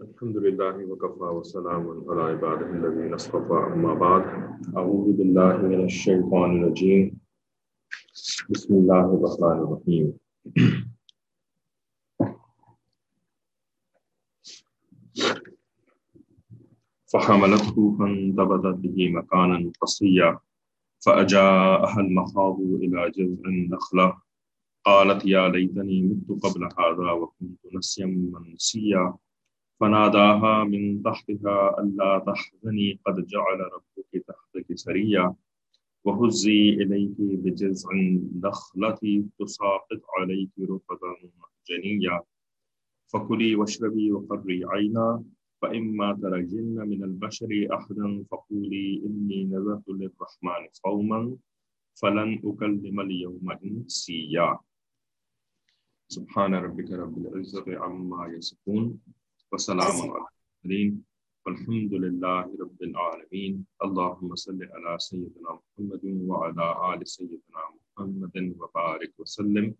الحمد لله وكفى وسلام على عباده الذين اصطفى أما بعد أعوذ بالله من الشيطان الرجيم بسم الله الرحمن الرحيم فحملته فانتبذت به مكانا قصيا فأجاءها المخاض إلى جذع النخلة قالت يا ليتني مت قبل هذا وكنت نسيا منسيا فناداها من تحتها ألا تحزني قد جعل ربك تحتك سريا. وهزي إليك بجذع النخلة تساقط عليك رطبا جنيا. فكلي واشربي وقري عينا فإما ترجن من البشر أحدا فقولي إني نذرت للرحمن صوما فلن أكلم اليوم إنسيا. سبحان ربك رب العزة عما يصفون. وسلام على المرسلين. والحمد لله رب العالمين. اللهم صل على سيدنا محمد وعلى آل سيدنا محمد وبارك وسلم.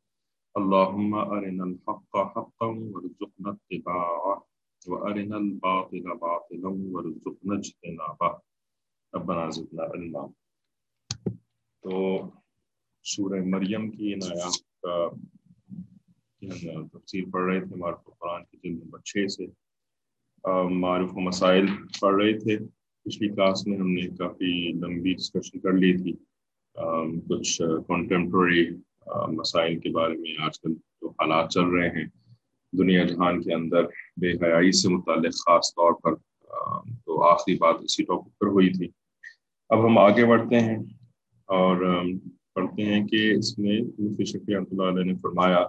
اللهم أرنا الحق حقا وارزقنا اتباعه وأرنا الباطل باطلا وارزقنا اجتنابه. ربنا زدنا علما. تو سورہ مریم کی ان آیات کا تفسیر پڑھ رہے تھے معرف قرآن کی جلد نمبر چھ سے۔ معروف و مسائل پڑھ رہے تھے۔ پچھلی کلاس میں ہم نے کافی لمبی ڈسکشن کر لی تھی۔ کچھ کنٹمپرری مسائل کے بارے میں آج کل جو حالات چل رہے ہیں، دنیا جہان کے اندر بے حیائی سے متعلق، خاص طور پر تو آخری بات اسی ٹاپک پر ہوئی تھی۔ اب ہم آگے بڑھتے ہیں اور پڑھتے ہیں کہ اس میں مفتی شفیع رحمۃ اللہ علیہ نے فرمایا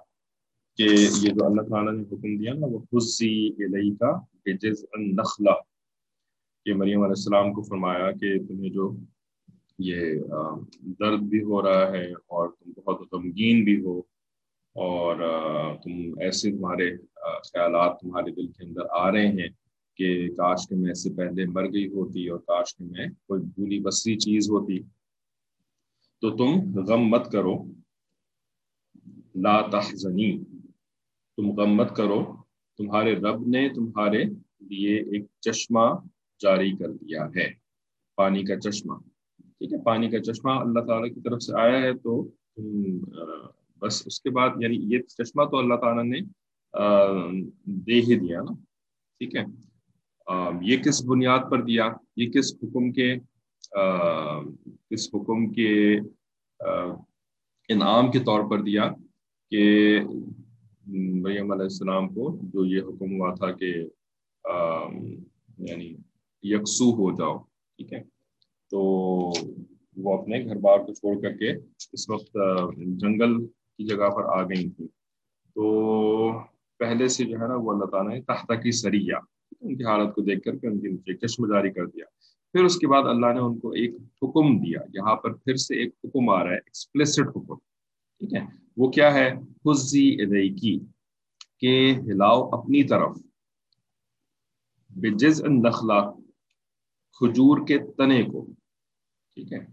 کہ یہ جو اللہ تعالیٰ نے حکم دیا نا، وہ خصی علیہ کا جز النخلا کہ مریم علیہ السلام کو فرمایا کہ تمہیں جو یہ درد بھی ہو رہا ہے اور تم بہت غمگین بھی ہو اور تم ایسے تمہارے خیالات تمہارے دل کے اندر آ رہے ہیں کہ کاش کہ میں اس سے پہلے مر گئی ہوتی اور کاش کہ میں کوئی بھولی بسری چیز ہوتی۔ تو تم غم مت کرو، لا تحزنی، تم غم مت کرو۔ تمہارے رب نے تمہارے لیے ایک چشمہ جاری کر دیا ہے، پانی کا چشمہ۔ ٹھیک ہے، پانی کا چشمہ اللہ تعالیٰ کی طرف سے آیا ہے تو بس اس کے بعد یعنی یہ چشمہ تو اللہ تعالیٰ نے دے ہی دیا نا۔ ٹھیک ہے۔ یہ کس بنیاد پر دیا؟ یہ کس حکم کے کس حکم کے انعام کے طور پر دیا کہ مریم علیہ السلام کو جو یہ حکم ہوا تھا کہ یعنی یکسو ہو جاؤ، ٹھیک ہے؟ تو وہ اپنے گھر بار کو چھوڑ کر کے اس وقت جنگل کی جگہ پر آ گئی تھی۔ تو پہلے سے جو ہے نا، وہ اللہ تعالیٰ نے تحت کی سریا ان کی حالت کو دیکھ کر کے ان کے نیچے چشم جاری کر دیا۔ پھر اس کے بعد اللہ نے ان کو ایک حکم دیا۔ یہاں پر پھر سے ایک حکم آ رہا ہے ایکسپلسڈ حکم، ٹھیک ہے؟ وہ کیا ہے؟ خزی ادیکی کہ ہلاؤ اپنی طرف۔ بجز نخلا کھجور کے تنے کو۔ ٹھیک ہے؟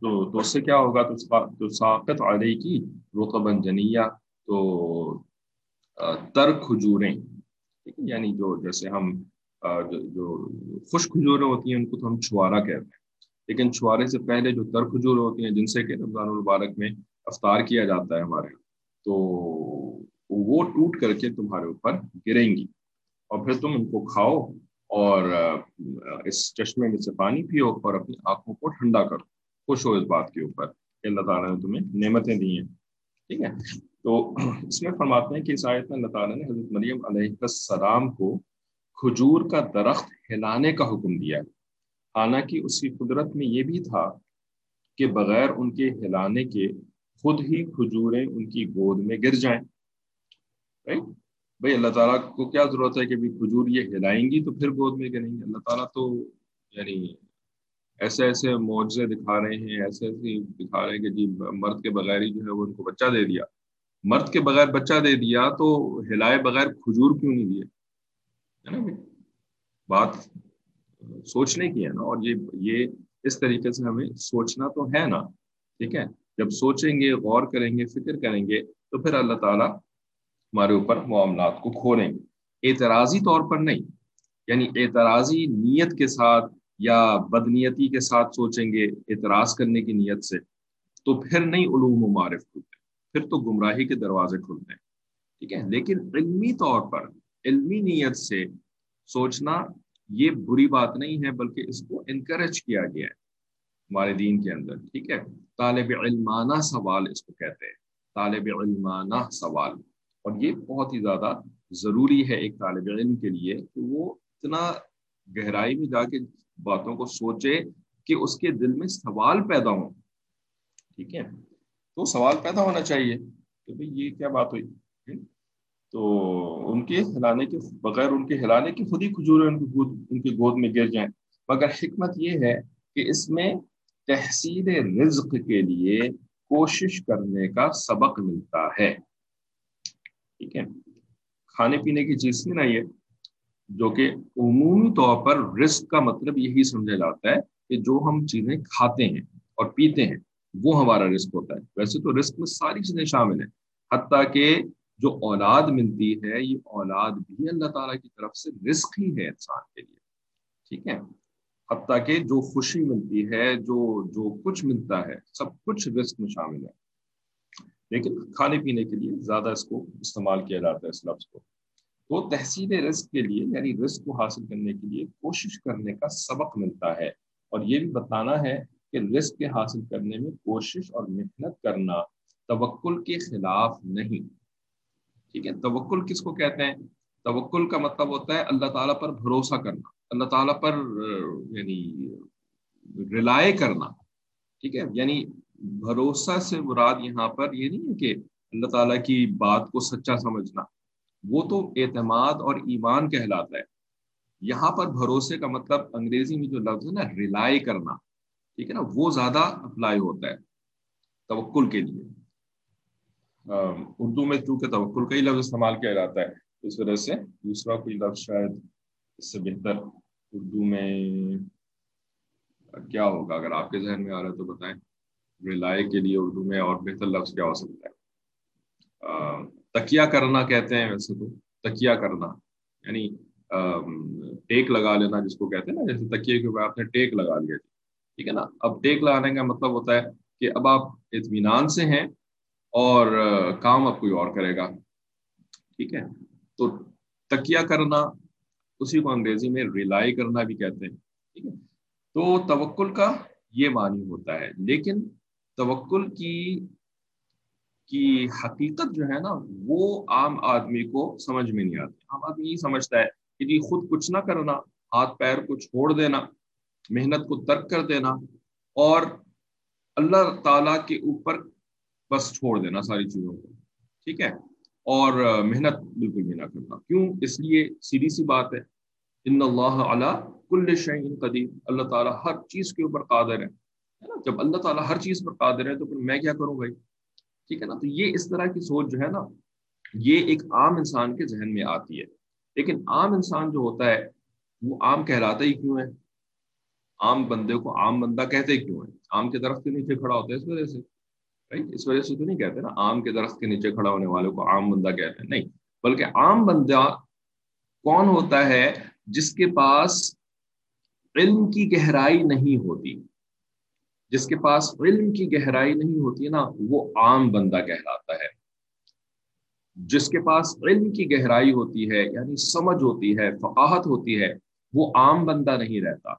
تو اس سے کیا ہوگا؟ تو ساقت علیہ کی رقبن جنیا تو تر کھجوریں۔ ٹھیک ہے؟ یعنی جو جیسے ہم جو خوش کھجوریں ہوتی ہیں، ان کو تو ہم چھوارا کہتے ہیں۔ لیکن چھوارے سے پہلے جو تر کھجور ہوتی ہیں، جن سے کہ رمضان المبارک میں افطار کیا جاتا ہے ہمارے تو وہ ٹوٹ کر کے تمہارے اوپر گریں گی۔ اور پھر تم ان کو کھاؤ اور اس چشمے میں سے پانی پیو اور اپنی آنکھوں کو ٹھنڈا کرو۔ خوش ہو اس بات کے اوپر کہ اللہ تعالیٰ نے تمہیں نعمتیں دی ہیں۔ ٹھیک ہے؟ تو اس میں فرماتے ہیں کہ اس آیت میں اللہ تعالیٰ نے حضرت مریم علیہ السلام کو کھجور کا درخت ہلانے کا حکم دیا ہے۔ حالانکہ اس کی قدرت میں یہ بھی تھا کہ بغیر ان کے ہلانے کے خود ہی کھجوریں ان کی گود میں گر جائیں۔ بھائی اللہ تعالیٰ کو کیا ضرورت ہے کہ کھجور یہ ہلائیں گی تو پھر گود میں گریں گے اللہ تعالیٰ تو یعنی ایسے ایسے معاوضے دکھا رہے ہیں، ایسے ایسے دکھا رہے ہیں کہ جی مرد کے بغیر ہی جو ہے وہ ان کو بچہ دے دیا۔ مرد کے بغیر بچہ دے دیا تو ہلائے بغیر کھجور کیوں نہیں دیے؟ ہے نا بات سوچنے کی ہے نا اور یہ یہ اس طریقے سے ہمیں سوچنا تو ہے نا، ٹھیک ہے؟ جب سوچیں گے، غور کریں گے، فکر کریں گے، تو پھر اللہ تعالیٰ ہمارے اوپر معاملات کو کھولیں گے۔ اعتراضی طور پر نہیں یعنی اعتراضی نیت کے ساتھ یا بدنیتی کے ساتھ سوچیں گے اعتراض کرنے کی نیت سے، تو پھر نہیں علوم و معرف کھلتے، پھر تو گمراہی کے دروازے کھلتے ہیں۔ ٹھیک ہے؟ لیکن علمی طور پر، علمی نیت سے سوچنا یہ بری بات نہیں ہے، بلکہ اس کو انکریج کیا گیا ہے۔ ہمارے دین کے اندر، ٹھیک ہے؟ طالب علمانہ سوال اس کو کہتے ہیں، طالب علمانہ سوال۔ اور یہ بہت ہی زیادہ ضروری ہے ایک طالب علم کے لیے کہ وہ اتنا گہرائی میں جا کے باتوں کو سوچے کہ اس کے دل میں سوال پیدا ہو ٹھیک ہے؟ تو سوال پیدا ہونا چاہیے کہ بھئی یہ کیا بات ہوئی؟ تو ان کے ہلانے کے بغیر ان کے ہلانے کی خود ہی کھجور ان گود، ان کی گود میں گر جائیں۔ مگر حکمت یہ ہے کہ اس میں تحصیل رزق کے لیے کوشش کرنے کا سبق ملتا ہے۔ ٹھیک ہے۔ کھانے پینے کی چیز نہیں نا یہ، جو کہ عمومی طور پر رزق کا مطلب یہی سمجھا جاتا ہے کہ جو ہم چیزیں کھاتے ہیں اور پیتے ہیں، وہ ہمارا رزق ہوتا ہے۔ ویسے تو رزق میں ساری چیزیں شامل ہیں، حتیٰ کہ جو اولاد ملتی ہے، یہ اولاد بھی اللہ تعالیٰ کی طرف سے رزق ہی ہے انسان کے لیے۔ ٹھیک ہے۔ حتیٰ کہ جو خوشی ملتی ہے، جو جو کچھ ملتا ہے، سب کچھ رزق میں شامل ہے۔ لیکن کھانے پینے کے لیے زیادہ اس کو استعمال کیا جاتا ہے، اس لفظ کو۔ تو تحصیل رزق کے لیے یعنی رزق کو حاصل کرنے کے لیے کوشش کرنے کا سبق ملتا ہے۔ اور یہ بھی بتانا ہے کہ رزق کے حاصل کرنے میں کوشش اور محنت کرنا توکل کے خلاف نہیں۔ ٹھیک ہے؟ توکل کس کو کہتے ہیں؟ توکل کا مطلب ہوتا ہے اللہ تعالیٰ پر بھروسہ کرنا۔ اللہ تعالیٰ پر یعنی رلائے کرنا، ٹھیک ہے؟ یعنی بھروسہ سے مراد یہاں پر یہ نہیں ہے کہ اللہ تعالیٰ کی بات کو سچا سمجھنا، وہ تو اعتماد اور ایمان کہلاتا ہے۔ یہاں پر بھروسے کا مطلب انگریزی میں جو لفظ ہے نا ریلائی کرنا، ٹھیک ہے نا؟ وہ زیادہ اپلائی ہوتا ہے توکل کے لیے۔ اردو میں چونکہ توکل کا ہی لفظ استعمال کیا جاتا ہے، اس وجہ سے دوسرا کوئی لفظ شاید اس سے بہتر اردو میں کیا ہوگا؟ اگر آپ کے ذہن میں آ رہا ہے تو بتائیں۔ ریلائے کے لیے اردو میں اور بہتر لفظ کیا ہو سکتا ہے؟ تکیا کرنا کہتے ہیں ویسے تو۔ تکیا کرنا۔ یعنی ٹیک لگا لینا جس کو کہتے ہیں نا، جیسے تکیے کے اوپر آپ نے ٹیک لگا لیا جی۔ ٹھیک ہے نا؟ اب ٹیک لگانے کا مطلب ہوتا ہے کہ اب آپ اطمینان سے ہیں اور کام اب کوئی اور کرے گا۔ ٹھیک ہے؟ تو تکیا کرنا اسی کو انگریزی میں ریلائی کرنا بھی کہتے ہیں، ٹھیک ہے؟ تو توکل کا یہ معنی ہوتا ہے، لیکن توکل کی کی حقیقت جو ہے نا، وہ عام آدمی کو سمجھ میں نہیں آتی۔ عام آدمی یہ سمجھتا ہے کہ جی خود کچھ نہ کرنا، ہاتھ پیر کو چھوڑ دینا، محنت کو ترک کر دینا، اور اللہ تعالیٰ کے اوپر بس چھوڑ دینا ساری چیزوں کو، ٹھیک ہے؟ اور محنت بالکل بھی نہ کرنا۔ کیوں؟ اس لیے سیدھی سی بات ہے، ان اللہ علیہ کل شعین قدیم اللہ تعالیٰ ہر چیز کے اوپر قادر ہے جب اللہ تعالیٰ ہر چیز پر قادر ہے تو پھر میں کیا کروں بھائی؟ ٹھیک ہے نا؟ تو یہ اس طرح کی سوچ جو ہے نا، یہ ایک عام انسان کے ذہن میں آتی ہے۔ لیکن عام انسان جو ہوتا ہے، وہ عام کہلاتا ہی کیوں ہے؟ عام بندے کو عام بندہ کہتے کیوں ہے؟ عام کے درخت کے نیچے کھڑا ہوتا ہے اس وجہ سے۔ اس وجہ سے تو نہیں کہتے نا آم کے درخت کے نیچے کھڑا ہونے والے کو عام بندہ کہتے ہیں۔ نہیں، بلکہ عام بندہ کون ہوتا ہے جس کے پاس علم کی گہرائی نہیں ہوتی؟ جس کے پاس علم کی گہرائی نہیں ہوتی نا، وہ عام بندہ کہلاتا ہے۔ جس کے پاس علم کی گہرائی ہوتی ہے یعنی سمجھ ہوتی ہے، فقاہت ہوتی ہے، وہ عام بندہ نہیں رہتا،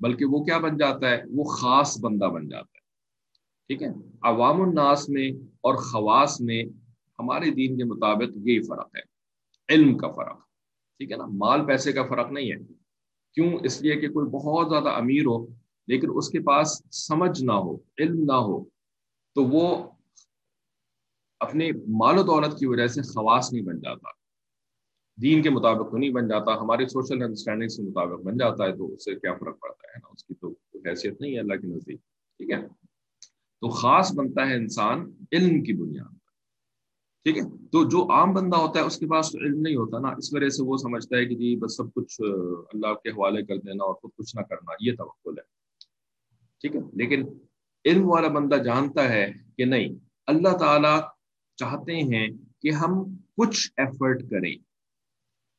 بلکہ وہ کیا بن جاتا ہے؟ وہ خاص بندہ بن جاتا ہے۔ ٹھیک ہے؟ عوام الناس میں اور خواص میں ہمارے دین کے مطابق یہی فرق ہے، علم کا فرق۔ ٹھیک ہے نا؟ مال پیسے کا فرق نہیں ہے۔ کیوں؟ اس لیے کہ کوئی بہت زیادہ امیر ہو، لیکن اس کے پاس سمجھ نہ ہو، علم نہ ہو، تو وہ اپنے مال و دولت کی وجہ سے خواص نہیں بن جاتا۔ دین کے مطابق تو نہیں بن جاتا، ہماری سوشل انڈرسٹینڈنگ کے مطابق بن جاتا ہے، تو اس سے کیا فرق پڑتا ہے؟ نا؟ اس کی تو حیثیت نہیں ہے، اللہ کے نزدیک۔ ٹھیک ہے؟ تو خاص بنتا ہے انسان علم کی بنیاد پر۔ ٹھیک ہے؟ تو جو عام بندہ ہوتا ہے، اس کے پاس علم نہیں ہوتا نا۔ اس وجہ سے وہ سمجھتا ہے کہ جی بس سب کچھ اللہ کے حوالے کر دینا اور خود کچھ نہ کرنا، یہ توقل ہے۔ ٹھیک ہے؟ لیکن علم والا بندہ جانتا ہے کہ نہیں، اللہ تعالی چاہتے ہیں کہ ہم کچھ ایفرٹ کریں۔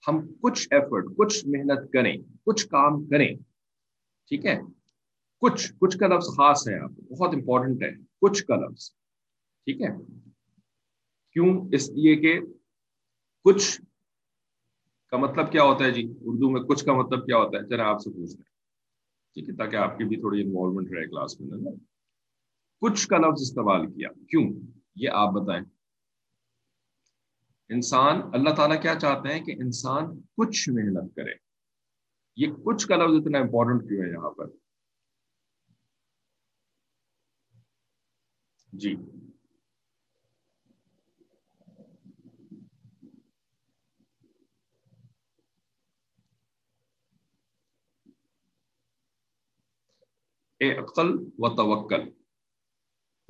ہم کچھ ایفرٹ کچھ محنت کریں، کچھ کام کریں۔ ٹھیک ہے؟ کچھ کچھ کا لفظ خاص ہے آپ بہت امپورٹنٹ ہے، کچھ کا لفظ، ٹھیک ہے؟ کیوں؟ اس لیے کہ کچھ کا مطلب کیا ہوتا ہے جی؟ اردو میں کچھ کا مطلب کیا ہوتا ہے؟ چلے آپ سے پوچھ لیں ٹھیک ہے؟ تاکہ آپ کی بھی تھوڑی انوالومنٹ رہے کلاس میں کچھ کا لفظ استعمال کیا، کیوں؟ یہ آپ بتائیں۔ انسان، اللہ تعالیٰ کیا چاہتے ہیں کہ انسان کچھ محنت کرے۔ یہ کچھ کا لفظ اتنا امپورٹنٹ کیوں ہے یہاں پر؟ جی۔ اے عقل و توکل۔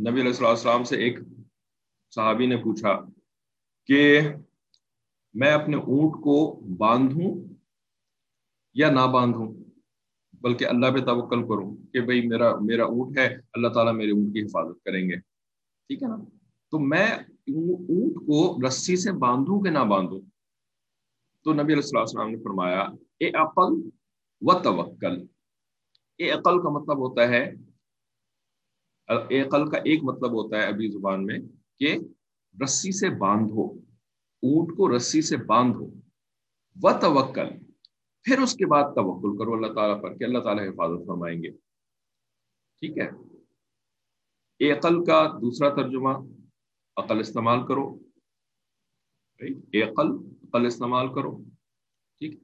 نبی علیہ السلام سے ایک صحابی نے پوچھا کہ میں اپنے اونٹ کو باندھوں یا نہ باندھوں؟ بلکہ اللہ پہ توکل کروں کہ بھئی میرا میرا اونٹ ہے، اللہ تعالیٰ میرے اونٹ کی حفاظت کریں گے۔ ٹھیک ہے نا؟ تو میں اونٹ کو رسی سے باندھوں کہ نہ باندھوں؟ تو نبی علیہ السلام نے فرمایا، اے عقل و توکل اے عقل کا مطلب ہوتا ہے، اے عقل کا ایک مطلب ہوتا ہے ابھی زبان میں کہ رسی سے باندھو، اونٹ کو رسی سے باندھو و توکل پھر اس کے بعد توکل کرو اللہ تعالیٰ پر، کہ اللہ تعالیٰ حفاظت فرمائیں گے۔ ٹھیک ہے؟ عقل کا دوسرا ترجمہ عقل استعمال کرو عقل عقل استعمال کرو، ٹھیک؟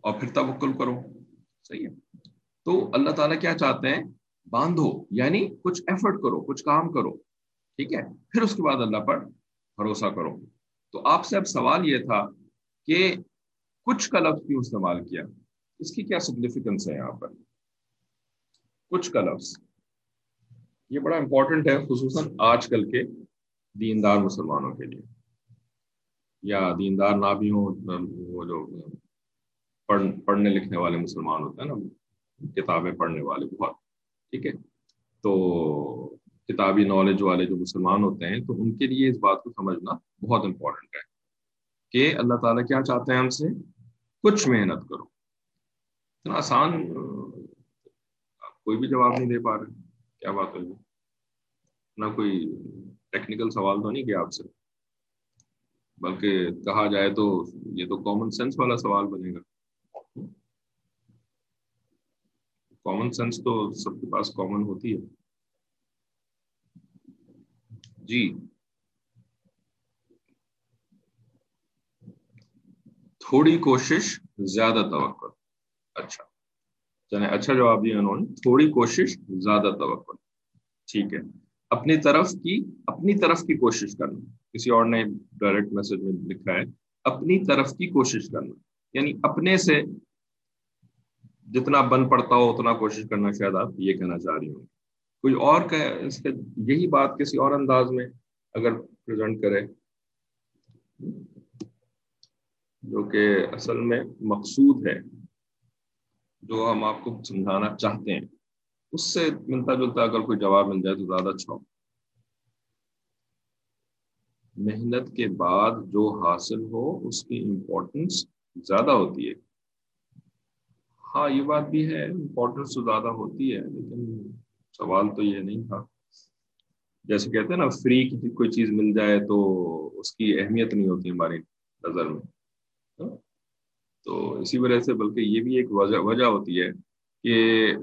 اور پھر توکل کرو، صحیح ہے؟ تو اللہ تعالیٰ کیا چاہتے ہیں؟ باندھو یعنی کچھ ایفرٹ کرو، کچھ کام کرو، ٹھیک ہے؟ پھر اس کے بعد اللہ پر بھروسہ کرو۔ تو آپ سے اب سوال یہ تھا کہ کچھ کا لفظ کیوں استعمال کیا؟ اس کی کیا سگنیفیکنس ہے یہاں پر؟ کچھ کا لفظ۔ یہ بڑا امپورٹنٹ ہے، خصوصاً آج کل کے دیندار مسلمانوں کے لیے۔ یا دیندار نہ بھی ہوں وہ جو پڑھنے لکھنے والے مسلمان ہوتے ہیں نا، کتابیں پڑھنے والے، بہت، ٹھیک ہے؟ تو کتابی نالج والے جو مسلمان ہوتے ہیں، تو ان کے لیے اس بات کو سمجھنا بہت امپورٹنٹ ہے کہ اللہ تعالیٰ کیا چاہتے ہیں ہم سے؟ کچھ محنت کرو۔ اتنا آسان کوئی بھی جواب نہیں دے پا رہے۔ کیا بات ہے نہ کوئی ٹیکنیکل سوال تو نہیں کیا آپ سے؟ بلکہ کہا جائے تو یہ تو کامن سینس والا سوال بنے گا۔ کامن سینس تو سب کے پاس کامن ہوتی ہے۔ جی۔ تھوڑی کوشش، زیادہ توقع۔ اچھا۔ چلے اچھا جواب دیا انہوں نے۔ تھوڑی کوشش، زیادہ توقع۔ ٹھیک ہے۔ اپنی طرف کی، اپنی طرف کی کوشش کرنا۔ کسی اور نے ڈائریکٹ میسج میں لکھا ہے، اپنی طرف کی کوشش کرنا۔ یعنی اپنے سے جتنا بن پڑتا ہو، اتنا کوشش کرنا شاید آپ یہ کہنا چاہ رہی ہوں۔ کوئی اور کہ اس کے یہی بات کسی اور انداز میں اگر پریزنٹ کرے۔ جو کہ اصل میں مقصود ہے۔ جو ہم آپ کو سمجھانا چاہتے ہیں، اس سے ملتا جلتا اگر کوئی جواب مل جائے تو زیادہ اچھا ہو محنت کے بعد جو حاصل ہو، اس کی امپورٹنس زیادہ ہوتی ہے۔ ہاں یہ بات بھی ہے امپورٹنس تو زیادہ ہوتی ہے، لیکن سوال تو یہ نہیں تھا۔ جیسے کہتے ہیں نا فری کی کوئی چیز مل جائے تو اس کی اہمیت نہیں ہوتی ہماری نظر میں۔ تو اسی وجہ سے بلکہ یہ بھی ایک وجہ وجہ ہوتی ہے کہ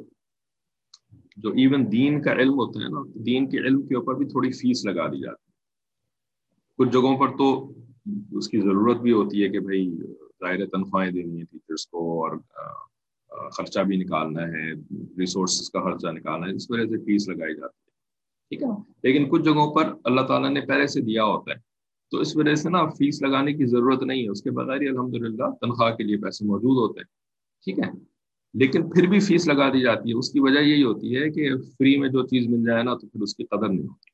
جو ایون دین کا علم ہوتا ہے نا، دین کے علم کے اوپر بھی تھوڑی فیس لگا دی جاتی ہے۔ کچھ جگہوں پر تو اس کی ضرورت بھی ہوتی ہے کہ بھائی ظاہر تنخواہیں دینی ہے ٹیچرس کو اور خرچہ بھی نکالنا ہے ریسورسز کا خرچہ نکالنا ہے، اس وجہ سے فیس لگائی جاتی ہے۔ ٹھیک ہے لیکن کچھ جگہوں پر اللہ تعالیٰ نے پہلے سے دیا ہوتا ہے۔ تو اس وجہ سے نا فیس لگانے کی ضرورت نہیں ہے۔ اس کے بغیر ہی الحمد للہ تنخواہ کے لیے پیسے موجود ہوتے ہیں۔ ٹھیک ہے۔ لیکن پھر بھی فیس لگا دی جاتی ہے۔ اس کی وجہ یہی ہوتی ہے کہ فری میں جو چیز مل جائے نا تو پھر اس کی قدر نہیں ہوتی۔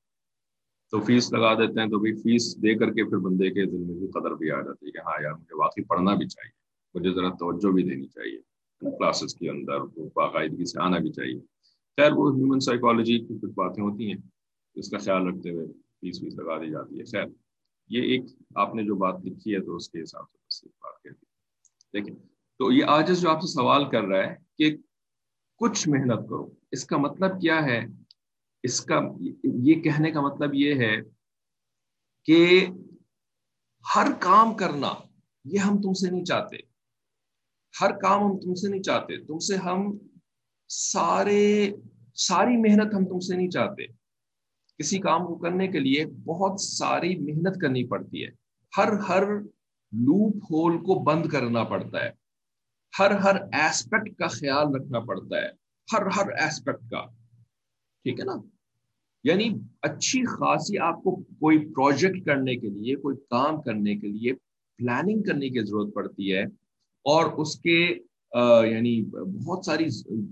تو فیس لگا دیتے ہیں تو بھائی فیس دے کر کے پھر بندے کے دل میں بھی قدر بھی آ جاتی ہے کہ ہاں یار، مجھے واقعی پڑھنا بھی چاہیے۔ مجھے ذرا توجہ بھی دینی چاہیے۔ کلاسز کے اندر باقاعدگی سے آنا بھی چاہیے۔ خیر، وہ ہیومن سائیکالوجی کی کچھ باتیں ہوتی ہیں۔ اس کا خیال رکھتے ہوئے فیس ویس لگا دی جاتی ہے۔ خیر۔ یہ ایک آپ نے جو بات لکھی ہے تو اس کے حساب سے بس ایک بات کہہ دی۔ دیکھیں، تو یہ آج جو آپ سے سوال کر رہا ہے کہ کچھ محنت کرو۔ اس کا مطلب کیا ہے؟ اس کا یہ کہنے کا مطلب یہ ہے کہ ہر کام کرنا یہ ہم تم سے نہیں چاہتے۔ ہر کام ہم تم سے نہیں چاہتے۔ تم سے ہم سارے، ساری محنت ہم تم سے نہیں چاہتے۔ کسی کام کو کرنے کے لیے بہت ساری محنت کرنی پڑتی ہے۔ ہر ہر لوپ ہول کو بند کرنا پڑتا ہے۔ ہر ہر ایسپیکٹ کا خیال رکھنا پڑتا ہے۔ ہر ہر ایسپیکٹ کا۔ ٹھیک ہے نا؟ یعنی اچھی خاصی آپ کو کوئی پروجیکٹ کرنے کے لیے، کوئی کام کرنے کے لیے پلاننگ کرنے کی ضرورت پڑتی ہے۔ اور اس کے یعنی بہت ساری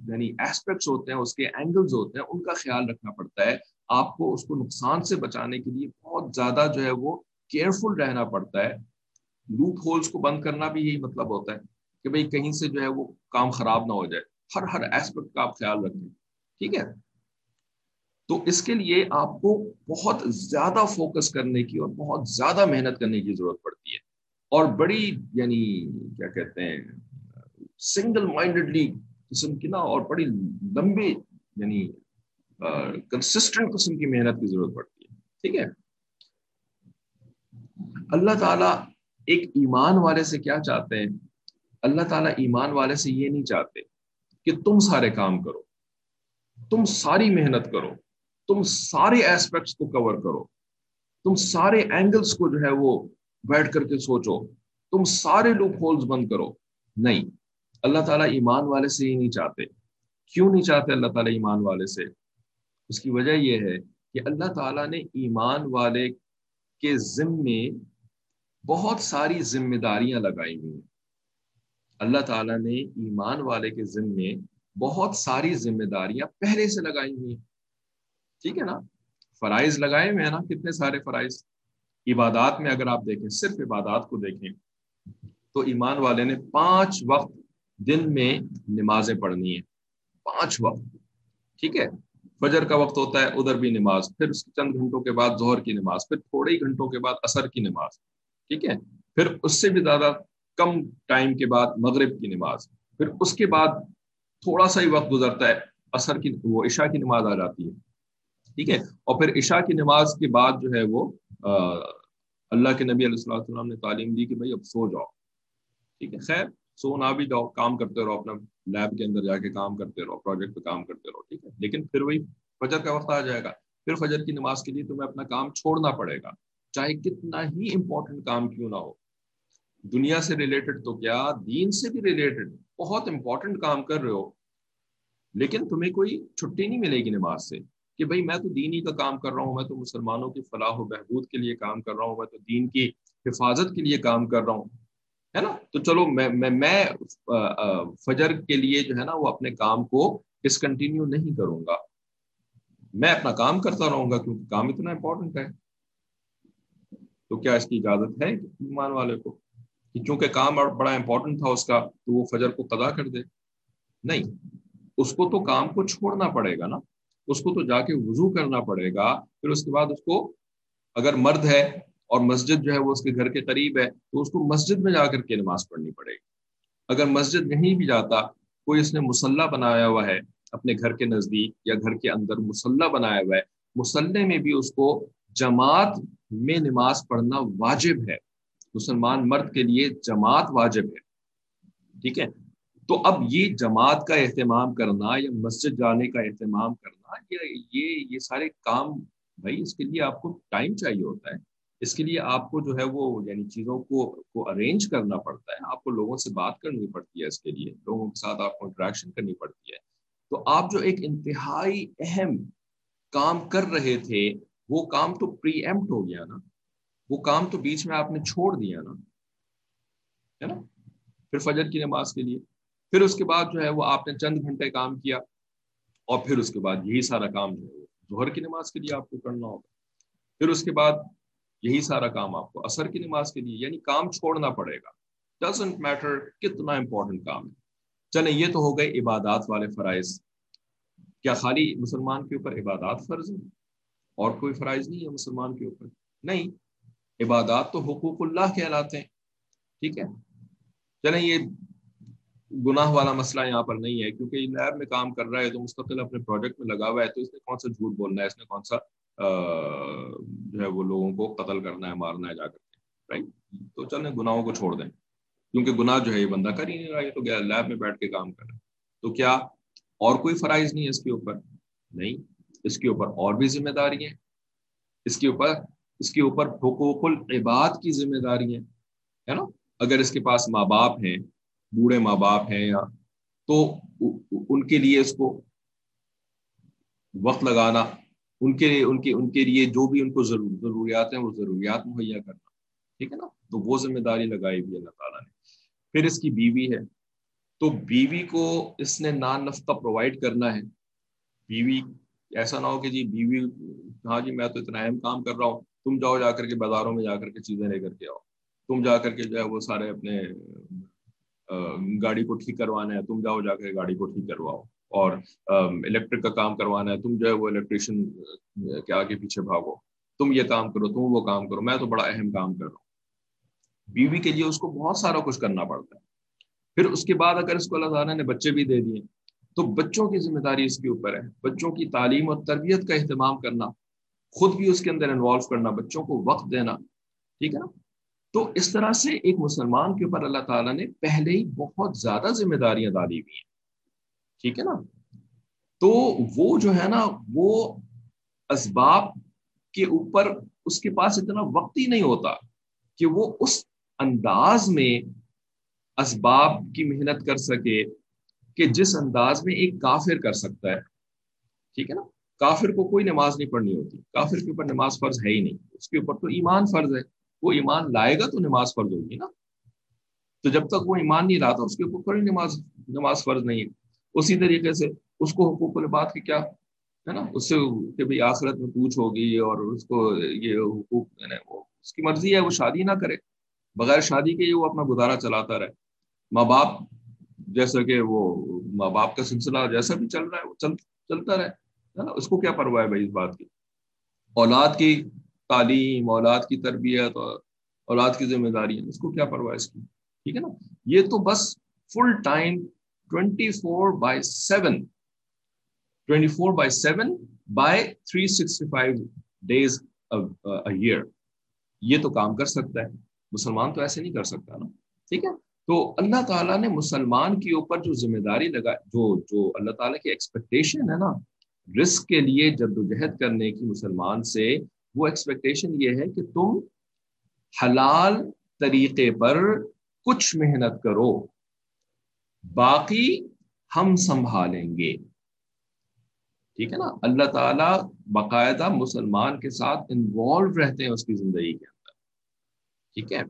یعنی ایسپیکٹس ہوتے ہیں، اس کے اینگلز ہوتے ہیں، ان کا خیال رکھنا پڑتا ہے۔ آپ کو اس کو نقصان سے بچانے کے لیے بہت زیادہ جو ہے وہ کیئرفل رہنا پڑتا ہے۔ لوپ ہولس کو بند کرنا بھی یہی مطلب ہوتا ہے کہ بھئی کہیں سے جو ہے وہ کام خراب نہ ہو جائے۔ ہر ہر ایسپیکٹ کا آپ خیال رکھیں۔ ٹھیک ہے؟ تو اس کے لیے آپ کو بہت زیادہ فوکس کرنے کی اور بہت زیادہ محنت کرنے کی ضرورت پڑتی ہے۔ اور بڑی یعنی کیا کہتے ہیں سنگل مائنڈڈلی قسم کی نا اور بڑی لمبے یعنی کنسسٹنٹ قسم کی محنت کی ضرورت پڑتی ہے۔ ٹھیک ہے؟ اللہ تعالیٰ ایک ایمان والے سے کیا چاہتے ہیں؟ اللہ تعالیٰ ایمان والے سے یہ نہیں چاہتے کہ تم سارے کام کرو، تم ساری محنت کرو، تم سارے ایسپیکٹس کو کور کرو، تم سارے اینگلس کو جو ہے وہ بیٹھ کر کے سوچو، تم سارے لوپ ہولز بند کرو۔ نہیں، اللہ تعالیٰ ایمان والے سے ہی نہیں چاہتے۔ کیوں نہیں چاہتے اللہ تعالیٰ ایمان والے سے؟ اس کی وجہ یہ ہے کہ اللہ تعالیٰ نے ایمان والے کے ذمے بہت ساری ذمہ داریاں لگائی ہوئی ہیں۔ اللہ تعالیٰ نے ایمان والے کے ذمے بہت ساری ذمہ داریاں پہلے سے لگائی ہوئی ہیں۔ ٹھیک ہے نا؟ فرائض لگائے ہوئے ہیں نا؟ کتنے سارے فرائض؟ عبادات میں اگر آپ دیکھیں، صرف عبادات کو دیکھیں تو ایمان والے نے پانچ وقت دن میں نمازیں پڑھنی ہیں۔ پانچ وقت۔ ٹھیک ہے؟ فجر کا وقت ہوتا ہے، ادھر بھی نماز، پھر اس چند گھنٹوں کے بعد ظہر کی نماز، پھر تھوڑے ہی گھنٹوں کے بعد اثر کی نماز، ٹھیک ہے؟ پھر اس سے بھی زیادہ کم ٹائم کے بعد مغرب کی نماز، پھر اس کے بعد تھوڑا سا ہی وقت گزرتا ہے اثر کی، وہ عشاء کی نماز آ جاتی ہے، ٹھیک ہے؟ اور پھر عشاء کی نماز کے بعد جو ہے وہ اللہ کے نبی علیہ السلام نے تعلیم دی کہ بھائی اب سو جاؤ، ٹھیک ہے؟ خیر، سو نہ بھی جاؤ، کام کرتے رہو اپنا لیب کے اندر جا کے کام کرتے رہو پروجیکٹ پہ کام کرتے رہو، ٹھیک ہے؟ لیکن پھر وہی فجر کا وقت آ جائے گا۔ پھر فجر کی نماز کے لیے تمہیں اپنا کام چھوڑنا پڑے گا۔ چاہے کتنا ہی امپورٹنٹ کام کیوں نہ ہو۔ دنیا سے ریلیٹڈ تو کیا؟ دین سے بھی ریلیٹڈ بہت امپورٹنٹ کام کر رہے ہو۔ لیکن تمہیں کوئی چھٹی نہیں ملے گی نماز سے کہ بھائی میں تو دینی کا کام کر رہا ہوں، میں تو مسلمانوں کی فلاح و بہبود کے لیے کام کر رہا ہوں، میں تو دین کی حفاظت کے لیے کام کر رہا ہوں۔ ہے نا؟ تو چلو میں میں فجر کے لیے جو ہے نا وہ اپنے کام کو ڈسکنٹینیو نہیں کروں گا۔ میں اپنا کام کرتا رہوں گا کیونکہ کام اتنا امپورٹنٹ ہے۔ تو کیا اس کی اجازت ہے ایمان والے کو کہ چونکہ کام بڑا امپورٹنٹ تھا اس کا تو وہ فجر کو قدا کر دے؟ نہیں۔ اس کو تو کام کو چھوڑنا پڑے گا نا۔ اس کو تو جا کے وضو کرنا پڑے گا۔ پھر اس کے بعد اس کو اگر مرد ہے اور مسجد جو ہے وہ اس کے گھر کے قریب ہے، تو اس کو مسجد میں جا کر کے نماز پڑھنی پڑے گی۔ اگر مسجد نہیں بھی جاتا، کوئی اس نے مسلح بنایا ہوا ہے اپنے گھر کے نزدیک یا گھر کے اندر مسلح بنایا ہوا ہے مسلح میں بھی اس کو جماعت میں نماز پڑھنا واجب ہے۔ مسلمان مرد کے لیے جماعت واجب ہے۔ ٹھیک ہے؟ تو اب یہ جماعت کا اہتمام کرنا یا مسجد جانے کا اہتمام کرنا یا یہ یہ سارے کام بھائی اس کے لیے آپ کو ٹائم چاہیے ہوتا ہے۔ اس کے لیے آپ کو جو ہے وہ یعنی چیزوں کو کو ارینج کرنا پڑتا ہے، آپ کو لوگوں سے بات کرنی پڑتی ہے اس کے لیے، لوگوں کے ساتھ آپ کو انٹریکشن کرنی پڑتی ہے۔ تو آپ جو ایک انتہائی اہم کام کر رہے تھے، وہ کام تو پری ایمپٹ ہو گیا نا۔ وہ کام تو بیچ میں آپ نے چھوڑ دیا نا۔ ہے نا؟ پھر فجر کی نماز کے لیے۔ پھر اس کے بعد جو ہے وہ آپ نے چند گھنٹے کام کیا۔ اور پھر اس کے بعد یہی سارا کام جو ہے ظہر کی نماز کے لیے آپ کو کرنا ہوگا۔ پھر اس کے بعد یہی سارا کام آپ کو اثر کی نماز کے لیے یعنی کام چھوڑنا پڑے گا۔ ڈزنٹ میٹر کتنا امپورٹنٹ کام ہے۔ چلیں یہ تو ہو گئے عبادات والے فرائض۔ کیا خالی مسلمان کے اوپر عبادات فرض ہیں؟ اور کوئی فرائض نہیں ہے مسلمان کے اوپر۔ نہیں، عبادات تو حقوق اللہ کہلاتے ہیں۔ ٹھیک ہے؟ چلیں یہ گناہ والا مسئلہ یہاں پر نہیں ہے، کیونکہ لیب میں کام کر رہا ہے تو مستقل اپنے پروجیکٹ میں لگا ہوا ہے، تو اس نے کون سا جھوٹ بولنا ہے؟ اس نے کون سا جو ہے وہ لوگوں کو قتل کرنا ہے، مارنا ہے، جا کر۔ کے رائٹ تو چلیں، گناہوں کو چھوڑ دیں۔ کیونکہ گناہ جو ہے یہ بندہ کر ہی نہیں رہا ہے تو لیب میں بیٹھ کے کام کر رہا ہے۔ تو کیا اور کوئی فرائض نہیں ہے اس کے اوپر؟ نہیں۔ اس کے اوپر اور بھی ذمہ داری ہیں۔ اس کے اوپر، اس کے اوپر حقوق العباد کی ذمہ داری ہیں۔ ہے نا؟ اگر اس کے پاس ماں باپ ہیں، بوڑھے ماں باپ ہیں یا، تو ان کے لیے اس کو وقت لگانا ان کے ان کے ان کے لیے جو بھی ان کو ضرور، ضروریات ہیں وہ ضروریات مہیا کرنا، ٹھیک ہے نا؟ تو وہ ذمہ داری لگائی بھی اللہ تعالیٰ نے۔ پھر اس کی بیوی ہے۔ تو بیوی کو اس نے نان نفقہ پرووائڈ کرنا ہے۔ بیوی، ایسا نہ ہو کہ جی بیوی ہاں جی میں تو اتنا اہم کام کر رہا ہوں، تم جاؤ جا کر کے بازاروں میں جا کر کے چیزیں لے کر کے آؤ۔ تم جا کر کے جو ہے وہ سارے اپنے گاڑی کو ٹھیک کروانا ہے۔ تم جاؤ جا کر گاڑی کو ٹھیک کرواؤ۔ اور الیکٹرک کا کام کروانا ہے، تم جو ہے وہ الیکٹریشین کے آگے پیچھے بھاگو۔ تم یہ کام کرو، تم وہ کام کرو، میں تو بڑا اہم کام کر رہا ہوں۔ بیوی کے لیے اس کو بہت سارا کچھ کرنا پڑتا ہے۔ پھر اس کے بعد اگر اس کو اللہ تعالیٰ نے بچے بھی دے دیے، تو بچوں کی ذمہ داری اس کے اوپر ہے۔ بچوں کی تعلیم اور تربیت کا اہتمام کرنا، خود بھی اس کے اندر انوالو کرنا، بچوں کو وقت دینا، ٹھیک ہے نا؟ تو اس طرح سے ایک مسلمان کے اوپر اللہ تعالیٰ نے پہلے ہی بہت زیادہ ذمہ داریاں ڈالی ہوئی ہیں۔ ٹھیک ہے نا؟ تو وہ جو ہے نا، وہ اسباب کے اوپر اس کے پاس اتنا وقت ہی نہیں ہوتا کہ وہ اس انداز میں اسباب کی محنت کر سکے کہ جس انداز میں ایک کافر کر سکتا ہے۔ ٹھیک ہے نا؟ کافر کو کوئی نماز نہیں پڑھنی ہوتی۔ کافر کے اوپر نماز فرض ہے ہی نہیں۔ اس کے اوپر تو ایمان فرض ہے۔ وہ ایمان لائے گا تو نماز فرض ہوگی نا۔ تو جب تک وہ ایمان نہیں لاتا اس کے اوپر کوئی نماز نماز فرض نہیں ہے۔ اسی طریقے سے اس کو حقوق الباد کی کیا ہے نا، اس سے کہ بھائی آخرت میں پوچھ ہوگی اور اس کو یہ حقوق یعنی وہ اس کی مرضی ہے وہ شادی نہ کرے، بغیر شادی کے وہ اپنا گزارا چلاتا رہے۔ ماں باپ جیسا کہ وہ ماں باپ کا سلسلہ جیسا بھی چل رہا ہے، وہ چل، چلتا رہے، ہے نا؟ اس کو کیا پرواہ ہے بھائی اس بات کی؟ اولاد کی تعلیم، اولاد کی تربیت اور اولاد کی ذمہ داری اس کو کیا پرواہ اس کی؟ ٹھیک ہے نا؟ یہ تو بس full time twenty four by seven twenty four by seven by three sixty five year یہ تو کام کر سکتا ہے۔ مسلمان تو ایسے نہیں کر سکتا نا۔ ٹھیک ہے۔ تو اللہ تعالیٰ نے مسلمان کے اوپر جو ذمہ داری لگا، جو جو اللہ تعالیٰ کی ایکسپیکٹیشن ہے نا رسک کے لیے جد و جہد کرنے کی مسلمان سے، وہ ایکسپیکٹیشن یہ ہے کہ تم حلال طریقے پر کچھ محنت کرو۔ باقی ہم سنبھالیں گے۔ ٹھیک ہے نا؟ اللہ تعالیٰ باقاعدہ مسلمان کے ساتھ انوالو رہتے ہیں اس کی زندگی کے اندر۔ ٹھیک ہے؟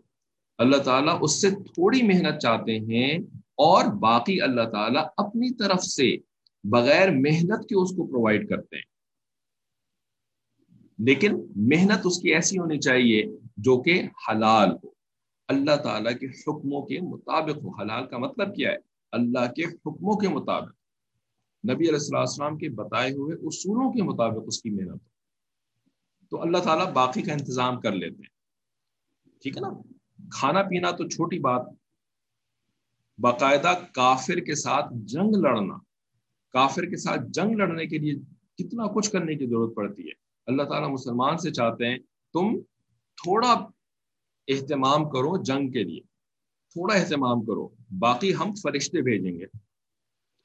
اللہ تعالیٰ اس سے تھوڑی محنت چاہتے ہیں اور باقی اللہ تعالیٰ اپنی طرف سے بغیر محنت کے اس کو پرووائڈ کرتے ہیں۔ لیکن محنت اس کی ایسی ہونی چاہیے جو کہ حلال ہو۔ اللہ تعالیٰ کے حکموں کے مطابق ہو۔ حلال کا مطلب کیا ہے؟ اللہ کے حکموں کے مطابق، نبی علیہ السلام کے بتائے ہوئے اصولوں کے مطابق اس کی محنت۔ ہو تو اللہ تعالیٰ باقی کا انتظام کر لیتے ہیں۔ ٹھیک ہے نا؟ کھانا پینا تو چھوٹی بات، باقاعدہ کافر کے ساتھ جنگ لڑنا، کافر کے ساتھ جنگ لڑنے کے لیے کتنا کچھ کرنے کی ضرورت پڑتی ہے۔ اللہ تعالیٰ مسلمان سے چاہتے ہیں، تم تھوڑا اہتمام کرو جنگ کے لیے۔ تھوڑا اہتمام کرو۔ باقی ہم فرشتے بھیجیں گے۔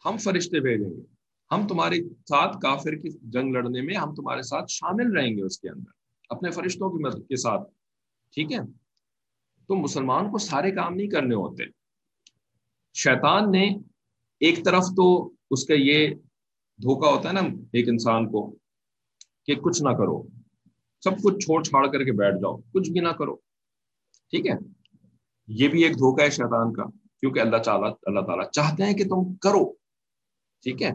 ہم فرشتے بھیجیں گے۔ ہم تمہارے ساتھ کافر کی جنگ لڑنے میں ہم تمہارے ساتھ شامل رہیں گے اس کے اندر، اپنے فرشتوں کی مدد کے ساتھ۔ ٹھیک ہے؟ تو مسلمان کو سارے کام نہیں کرنے ہوتے۔ شیطان نے ایک طرف تو اس کا یہ دھوکا ہوتا ہے نا ایک انسان کو کہ کچھ نہ کرو، سب کچھ چھوڑ چھاڑ کر کے بیٹھ جاؤ، کچھ بھی نہ کرو۔ ٹھیک ہے؟ یہ بھی ایک دھوکا ہے شیطان کا۔ کیونکہ اللہ تعالیٰ اللہ تعالیٰ چاہتے ہیں کہ تم کرو۔ ٹھیک ہے؟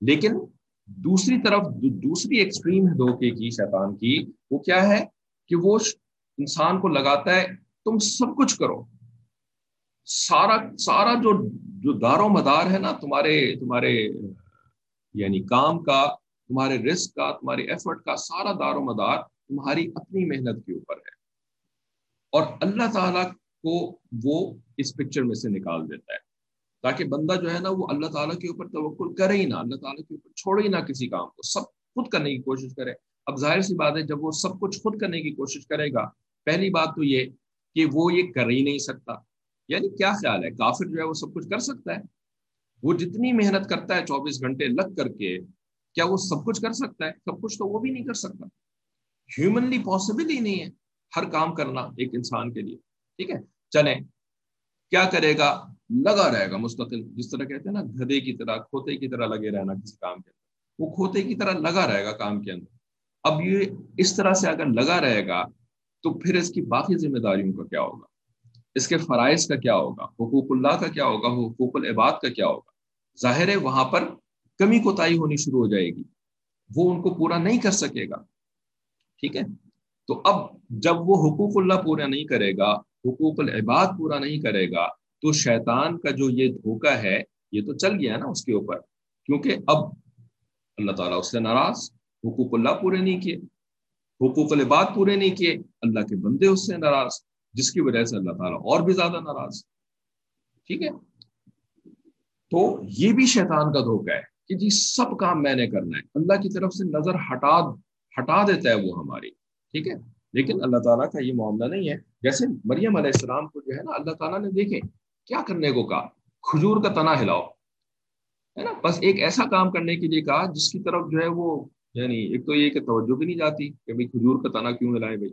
لیکن دوسری طرف دوسری ایکسٹریم ہے دھوکے کی، شیطان کی، وہ کیا ہے کہ وہ انسان کو لگاتا ہے، تم سب کچھ کرو۔ سارا سارا جو جو دار و مدار ہے نا، تمہارے تمہارے یعنی کام کا، تمہارے رسک کا تمہارے ایفرٹ کا، سارا دار و مدار تمہاری اپنی محنت کے اوپر ہے۔ اور اللہ تعالیٰ کو وہ اس پکچر میں سے نکال دیتا ہے۔ تاکہ بندہ جو ہے نا وہ اللہ تعالیٰ کے اوپر توقل کرے ہی نہ، اللہ تعالیٰ کے اوپر چھوڑے ہی نہ کسی کام کو، سب خود کرنے کی کوشش کرے۔ اب ظاہر سی بات ہے، جب وہ سب کچھ خود کرنے کی کوشش کرے گا، پہلی بات تو یہ کہ وہ یہ کر ہی نہیں سکتا۔ یعنی کیا خیال ہے؟ کافر جو ہے وہ سب کچھ کر سکتا ہے؟ وہ جتنی محنت کرتا ہے چوبیس گھنٹے لگ کر کے، کیا وہ سب کچھ کر سکتا ہے؟ سب کچھ تو وہ بھی نہیں کر سکتا۔ ہیومنلی پاسبل ہی نہیں ہے۔ ہر کام کرنا ایک انسان کے لیے۔ ٹھیک ہے؟ چلیں۔ کیا کرے گا؟ لگا رہے گا مستقل۔ جس طرح کہتے ہیں نا گدے کی طرح، کھوتے کی طرح لگے رہنا کسی کام کے اندر۔ وہ کھوتے کی طرح لگا رہے گا کام کے اندر۔ اب یہ اس طرح سے اگر لگا رہے گا، تو پھر اس کی باقی ذمہ داریوں کا کیا ہوگا؟ اس کے فرائض کا کیا ہوگا؟ حقوق اللہ کا کیا ہوگا؟ حقوق العباد کا کیا ہوگا؟ ظاہر ہے وہاں پر کمی کوتاہی ہونی شروع ہو جائے گی۔ وہ ان کو پورا نہیں کر سکے گا۔ ٹھیک ہے؟ تو اب جب وہ حقوق اللہ پورا نہیں کرے گا حقوق العباد پورا نہیں کرے گا، تو شیطان کا جو یہ دھوکہ ہے، یہ تو چل گیا نا اس کے اوپر۔ کیونکہ اب اللہ تعالیٰ اس سے ناراض، حقوق اللہ پورے نہیں کیے۔ حقوق العباد پورے نہیں کیے، اللہ کے بندے اس سے ناراض، جس کی وجہ سے اللہ تعالیٰ اور بھی زیادہ ناراض۔ ٹھیک ہے؟ تو یہ بھی شیطان کا دھوکہ ہے کہ جی سب کام میں نے کرنا ہے۔ اللہ کی طرف سے نظر ہٹا ہٹا دیتا ہے وہ ہماری۔ ٹھیک ہے؟ لیکن اللہ تعالیٰ کا یہ معاملہ نہیں ہے۔ جیسے مریم علیہ السلام کو جو ہے نا اللہ تعالیٰ نے دیکھے کیا کرنے کو کہا؟ کھجور کا تنا ہلاؤ، ہے نا؟ بس ایک ایسا کام کرنے کے لیے کہا جس کی طرف جو ہے وہ یعنی ایک تو یہ کہ توجہ بھی نہیں جاتی کہ بھائی کھجور کا تنا کیوں ہلائے بھائی؟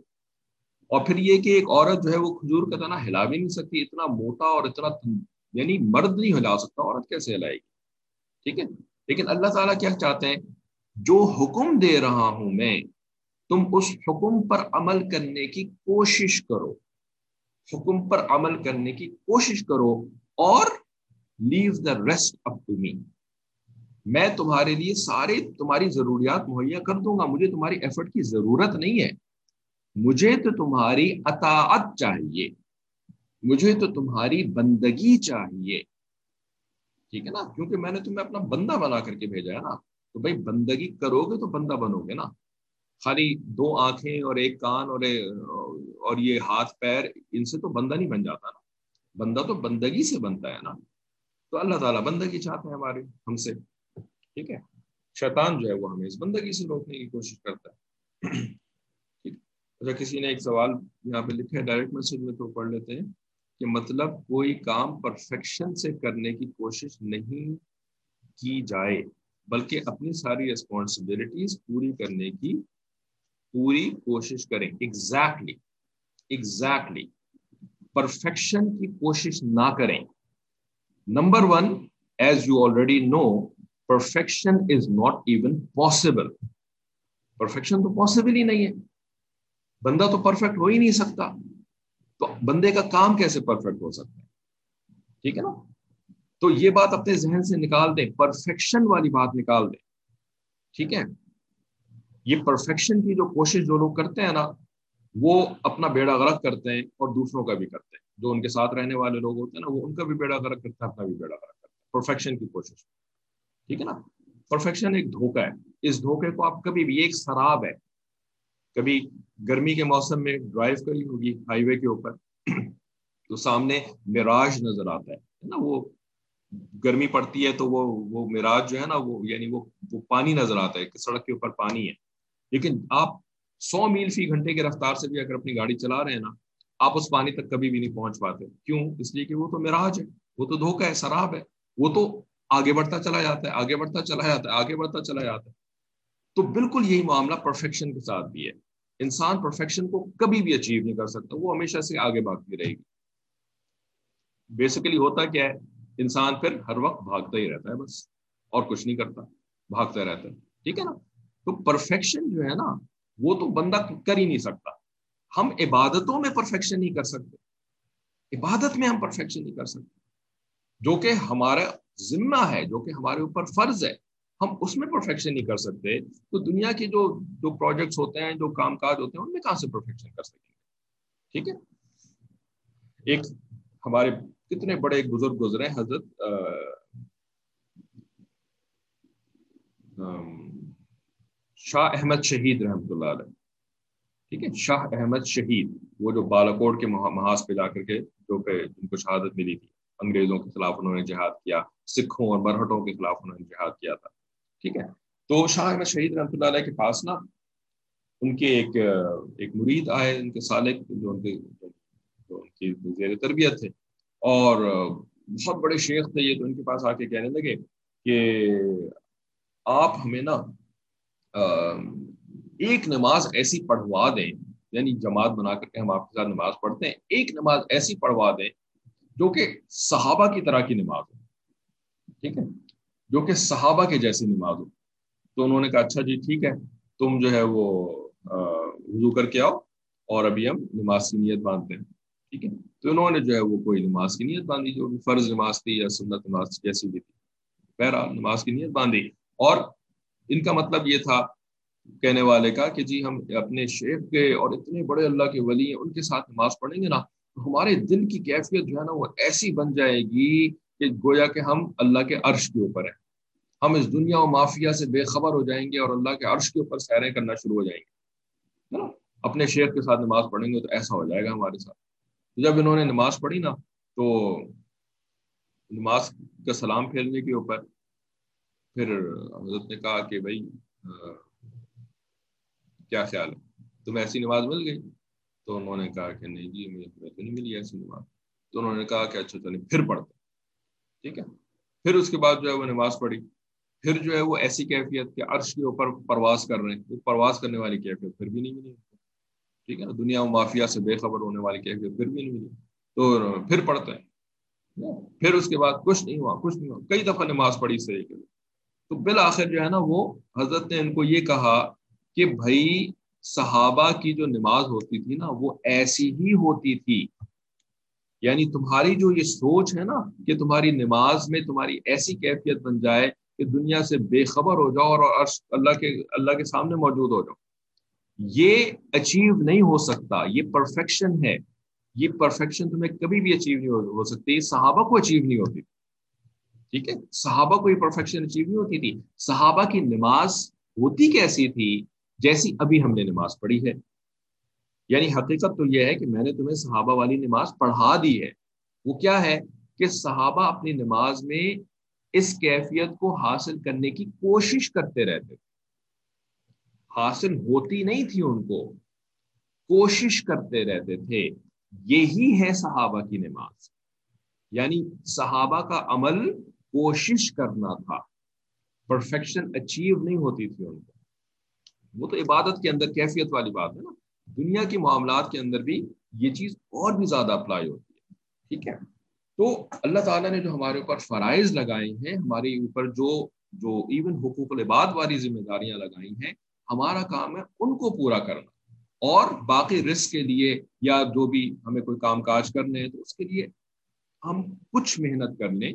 اور پھر یہ کہ ایک عورت جو ہے وہ کھجور کا تنا ہلا بھی نہیں سکتی، اتنا موٹا اور اتنا یعنی مرد نہیں ہلا سکتا، عورت کیسے ہلائے گی؟ ٹھیک ہے؟ لیکن اللہ تعالیٰ کیا چاہتے ہیں؟ جو حکم دے رہا ہوں میں تم اس حکم پر عمل کرنے کی کوشش کرو۔ حکم پر عمل کرنے کی کوشش کرو اور لیو the rest up to me میں تمہارے لیے سارے تمہاری ضروریات مہیا کر دوں گا۔ مجھے تمہاری ایفرٹ کی ضرورت نہیں ہے۔ مجھے تو تمہاری اطاعت چاہیے۔ مجھے تو تمہاری بندگی چاہیے۔ ٹھیک ہے نا؟ کیونکہ میں نے تمہیں اپنا بندہ بنا کر کے بھیجا ہے نا۔ تو بھائی بندگی کرو گے تو بندہ بنو گے نا۔ خالی دو آنکھیں اور ایک کان اور اور یہ ہاتھ پیر، ان سے تو بندہ نہیں بن جاتا نا۔ بندہ تو بندگی سے بنتا ہے نا۔ تو اللہ تعالیٰ بندگی چاہتے ہیں ہمارے، ہم سے۔ ٹھیک ہے؟ شیطان جو ہے وہ ہمیں اس بندگی سے روکنے کی کوشش کرتا ہے۔ اچھا کسی نے ایک سوال یہاں پہ لکھا ہے، ڈائریکٹ میسج میں تو پڑھ لیتے ہیں کہ مطلب کوئی کام پرفیکشن سے کرنے کی کوشش نہیں کی جائے، بلکہ اپنی ساری ریسپانسبلٹیز پوری کرنے کی پوری کوشش کریں۔ ایگزیکٹلی ایگزیکٹلی پرفیکشن کی کوشش نہ کریں۔ Number one as you already know perfection is not even possible perfection تو پاسبل ہی نہیں ہے۔ بندہ تو پرفیکٹ ہو ہی نہیں سکتا۔ تو بندے کا کام کیسے پرفیکٹ ہو سکتا ہے؟ ٹھیک ہے نا؟ تو یہ بات اپنے ذہن سے نکال دیں۔ پرفیکشن والی بات نکال دیں۔ ٹھیک ہے؟ یہ پرفیکشن کی جو کوشش جو لوگ کرتے ہیں نا، وہ اپنا بیڑا غرق کرتے ہیں اور دوسروں کا بھی کرتے ہیں۔ جو ان کے ساتھ رہنے والے لوگ ہوتے ہیں نا، وہ ان کا بھی بیڑا غرق کرتا ہے اپنا بھی بیڑا غرق کرتا ہے پرفیکشن کی کوشش۔ ٹھیک ہے نا؟ پرفیکشن ایک دھوکہ ہے۔ اس دھوکے کو آپ کبھی بھی ایک شراب ہے۔ کبھی گرمی کے موسم میں ڈرائیو کری ہوگی ہائی وے کے اوپر، تو سامنے مراج نظر آتا ہے۔ نا؟ وہ گرمی پڑتی ہے تو وہ وہ مراج جو ہے نا، وہ یعنی وہ وہ پانی نظر آتا ہے کہ سڑک کے اوپر پانی ہے۔ لیکن آپ سو میل فی گھنٹے کی رفتار سے بھی اگر اپنی گاڑی چلا رہے ہیں نا، آپ اس پانی تک کبھی بھی نہیں پہنچ پاتے۔ کیوں؟ اس لیے کہ وہ تو مراج ہے، وہ تو دھوکہ ہے شراب ہے۔ وہ تو آگے بڑھتا چلا جاتا ہے، آگے بڑھتا چلا جاتا ہے، آگے بڑھتا چلا جاتا ہے۔ تو بالکل یہی معاملہ پرفیکشن کے ساتھ بھی ہے۔ انسان پرفیکشن کو کبھی بھی اچیو نہیں کر سکتا، وہ ہمیشہ سے آگے بھاگتی رہے گی۔ بیسیکلی ہوتا کیا ہے، انسان پھر ہر وقت بھاگتا ہی رہتا ہے بس، اور کچھ نہیں کرتا، بھاگتا رہتا ہے۔ ٹھیک ہے نا؟ تو پرفیکشن جو ہے نا، وہ تو بندہ کر ہی نہیں سکتا۔ ہم عبادتوں میں پرفیکشن نہیں کر سکتے۔ عبادت میں ہم پرفیکشن نہیں کر سکتے۔ جو کہ ہمارا ذمہ ہے، جو کہ ہمارے اوپر فرض ہے، ہم اس میں پرفیکشن نہیں کر سکتے۔ تو دنیا کے جو جو پروجیکٹس ہوتے ہیں، جو کام کاج ہوتے ہیں، ان میں کہاں سے پرفیکشن کر سکیں گے؟ ٹھیک ہے؟ ایک ہمارے کتنے بڑے بزرگ گزرے حضرت شاہ احمد شہید رحمۃ اللہ علیہ۔ ٹھیک ہے، شاہ احمد شہید، وہ جو بالاکوٹ کے محاذ پہ جا کر کے جو کہ جن کو شہادت ملی تھی، انگریزوں کے خلاف انہوں نے جہاد کیا، سکھوں اور مرہٹوں کے خلاف انہوں نے جہاد کیا تھا۔ ٹھیک ہے، تو شاہ احمد شہید رحمۃ اللہ علیہ کے پاس نا، ان کے ایک ایک مرید آئے، ان کے سالک، جو ان کے، جو ان کی زیر تربیت تھے۔ اور بہت بڑے شیخ تھے یہ، تو ان کے پاس آ کے کہنے لگے کہ آپ ہمیں نا ایک نماز ایسی پڑھوا دیں یعنی جماعت بنا کر کے ہم آپ کے ساتھ نماز پڑھتے ہیں، ایک نماز ایسی پڑھوا دیں جو کہ صحابہ کی طرح کی نماز ہو، ٹھیک ہے؟ جو کہ صحابہ کے جیسی نماز ہو۔ تو انہوں نے کہا اچھا جی ٹھیک ہے، تم جو ہے وہ وضو کر کے آؤ اور ابھی ہم نماز کی نیت باندھتے ہیں، ٹھیک ہے؟ تو انہوں نے جو ہے وہ کوئی نماز کی نیت باندھی، جو فرض نماز تھی یا سنت نماز جیسی بھی تھی، بہرحال نماز کی نیت باندھی۔ اور ان کا مطلب یہ تھا کہنے والے کا کہ جی ہم اپنے شیخ کے اور اتنے بڑے اللہ کے ولی ہیں، ان کے ساتھ نماز پڑھیں گے نا، تو ہمارے دل کی کیفیت جو ہے نا وہ ایسی بن جائے گی کہ گویا کہ ہم اللہ کے عرش کے اوپر ہیں۔ ہم اس دنیا و مافیا سے بے خبر ہو جائیں گے اور اللہ کے عرش کے اوپر سیریں کرنا شروع ہو جائیں گے۔ اپنے شیخ کے ساتھ نماز پڑھیں گے تو ایسا ہو جائے گا ہمارے ساتھ۔ جب انہوں نے نماز پڑھی نا، تو نماز کا سلام پھیرنے کے اوپر پھر حضرت نے کہا کہ بھائی کیا خیال ہے؟ تمہیں ایسی نماز مل گئی؟ تو انہوں نے کہا کہ نہیں جی مجھے تو نہیں ملی ایسی نماز۔ تو انہوں نے کہا کہ اچھا چلیں پھر پڑھتے ٹھیک ہے؟ پھر اس کے بعد جو ہے وہ نماز پڑھی۔ پھر جو ہے وہ ایسی کیفیت کہ عرش کے اوپر پرواز کر رہے ہیں وہ پرواز کرنے والی کیفیت پھر بھی نہیں ملی۔ ٹھیک ہے؟ نا دنیا و مافیا سے بے خبر ہونے والی کیفیت پھر بھی نہیں ملی۔ تو پھر پڑھتے ہیں۔ پھر اس کے بعد کچھ نہیں ہوا، کچھ نہیں ہوا۔ کئی دفعہ نماز پڑھی صحیح کے تو بالآخر جو ہے نا وہ حضرت نے ان کو یہ کہا کہ بھائی صحابہ کی جو نماز ہوتی تھی نا وہ ایسی ہی ہوتی تھی۔ یعنی تمہاری جو یہ سوچ ہے نا کہ تمہاری نماز میں تمہاری ایسی کیفیت بن جائے کہ دنیا سے بے خبر ہو جاؤ اور اللہ کے اللہ کے سامنے موجود ہو جاؤ۔ یہ اچیو نہیں ہو سکتا۔ یہ پرفیکشن ہے۔ یہ پرفیکشن تمہیں کبھی بھی اچیو نہیں ہو سکتی۔ صحابہ کو اچیو نہیں ہوتی۔ ٹھیک ہے؟ صحابہ کو یہ پرفیکشن اچیو نہیں ہوتی تھی۔ صحابہ کی نماز ہوتی کیسی تھی؟ جیسی ابھی ہم نے نماز پڑھی ہے۔ یعنی حقیقت تو یہ ہے کہ میں نے تمہیں صحابہ والی نماز پڑھا دی ہے۔ وہ کیا ہے کہ صحابہ اپنی نماز میں اس کیفیت کو حاصل کرنے کی کوشش کرتے رہتے حاصل ہوتی نہیں تھی ان کو۔ کوشش کرتے رہتے تھے۔ یہی ہے صحابہ کی نماز۔ یعنی صحابہ کا عمل کوشش کرنا تھا۔ پرفیکشن اچیو نہیں ہوتی تھی ان کو وہ تو عبادت کے اندر کیفیت والی بات ہے نا۔ دنیا کے معاملات کے اندر بھی یہ چیز اور بھی زیادہ اپلائی ہوتی ہے۔ ٹھیک ہے؟ تو اللہ تعالیٰ نے جو ہمارے اوپر فرائض لگائے ہیں، ہمارے اوپر جو جو ایون حقوق العباد والی ذمہ داریاں لگائی ہیں، ہمارا کام ہے ان کو پورا کرنا۔ اور باقی رسک کے لیے یا جو بھی ہمیں کوئی کام کاج کرنے ہیں، تو اس کے لیے ہم کچھ محنت کر لیں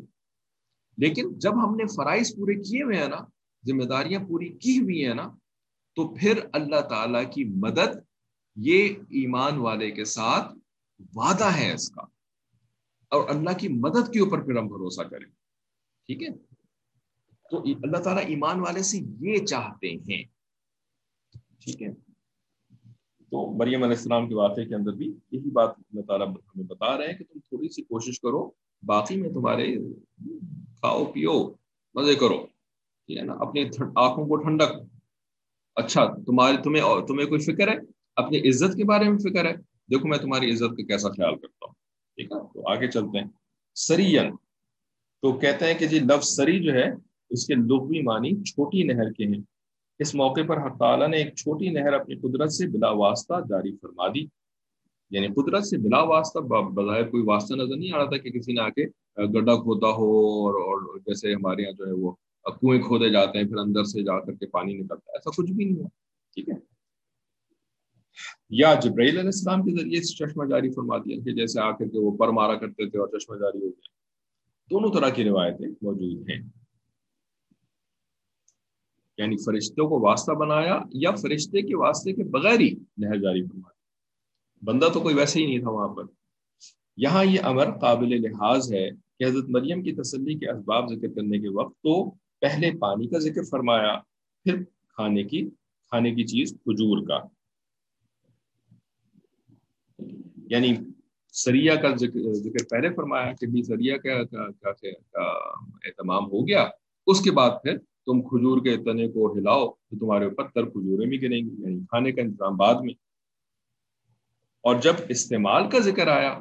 لیکن جب ہم نے فرائض پورے کیے ہوئے ہیں نا، ذمہ داریاں پوری کی ہوئی ہیں نا، تو پھر اللہ تعالیٰ کی مدد یہ ایمان والے کے ساتھ وعدہ ہے اس کا۔ اور اللہ کی مدد کے اوپر پھر ہم بھروسہ کریں۔ ٹھیک ہے؟ تو اللہ تعالیٰ ایمان والے سے یہ چاہتے ہیں۔ ٹھیک ہے؟ تو مریم علیہ السلام کے واقعے کے اندر بھی یہی بات اللہ تعالیٰ ہمیں بتا رہے ہیں کہ تم تھوڑی سی کوشش کرو۔ باقی میں تمہارے کھاؤ، پیو، مزے کرو، ٹھیک ہے نا؟ اپنی آنکھوں کو ٹھنڈک۔ اچھا تمہارے تمہیں تمہیں کوئی فکر ہے؟ اپنی عزت کے بارے میں فکر ہے؟ دیکھو میں تمہاری عزت کا کیسا خیال کرتا ہوں، ٹھیک ہے؟ تو آگے چلتے ہیں۔ سرین تو کہتے ہیں کہ جی لفظ سری جو ہے، اس کے لغوی معنی چھوٹی نہر کے ہیں۔ اس موقع پر حق تعالیٰ نے ایک چھوٹی نہر اپنی قدرت سے بلا واسطہ جاری فرما دی۔ یعنی قدرت سے بلا واسطہ بظاہر کوئی واسطہ نظر نہیں آ رہا تھا کہ کسی نے آ کے گڈھا کھودا ہو اور اور جیسے ہمارے یہاں جو ہے وہ کنویں کھودے جاتے ہیں، پھر اندر سے جا کر کے پانی نکلتا ہے، ایسا کچھ بھی نہیں ہوا ٹھیک ہے؟ یا جبرائیل علیہ السلام کے ذریعے چشمہ جاری فرما دیا کہ جیسے آ کر کے وہ پر مارا کرتے تھے اور چشمہ جاری ہو گیا۔ دونوں طرح کی روایتیں موجود ہیں۔ یعنی فرشتوں کو واسطہ بنایا یا فرشتے کے واسطے کے بغیر ہی نہر جاری فرما دیا۔ بندہ تو کوئی ویسے ہی نہیں تھا وہاں پر۔ یہاں یہ امر قابل لحاظ ہے کہ حضرت مریم کی تسلی کے اسباب ذکر کرنے کے وقت تو پہلے پانی کا ذکر فرمایا، پھر کھانے کی کھانے کی چیز کھجور کا۔ یعنی سریا کا ذکر پہلے فرمایا کہ بھی سریا کا اہتمام ہو گیا، اس کے بعد پھر تم کھجور کے تنے کو ہلاؤ تو تمہارے اوپر تر کھجورے بھی گریں گی یعنی کھانے کا انتظام بعد میں۔ اور جب استعمال کا ذکر آیا،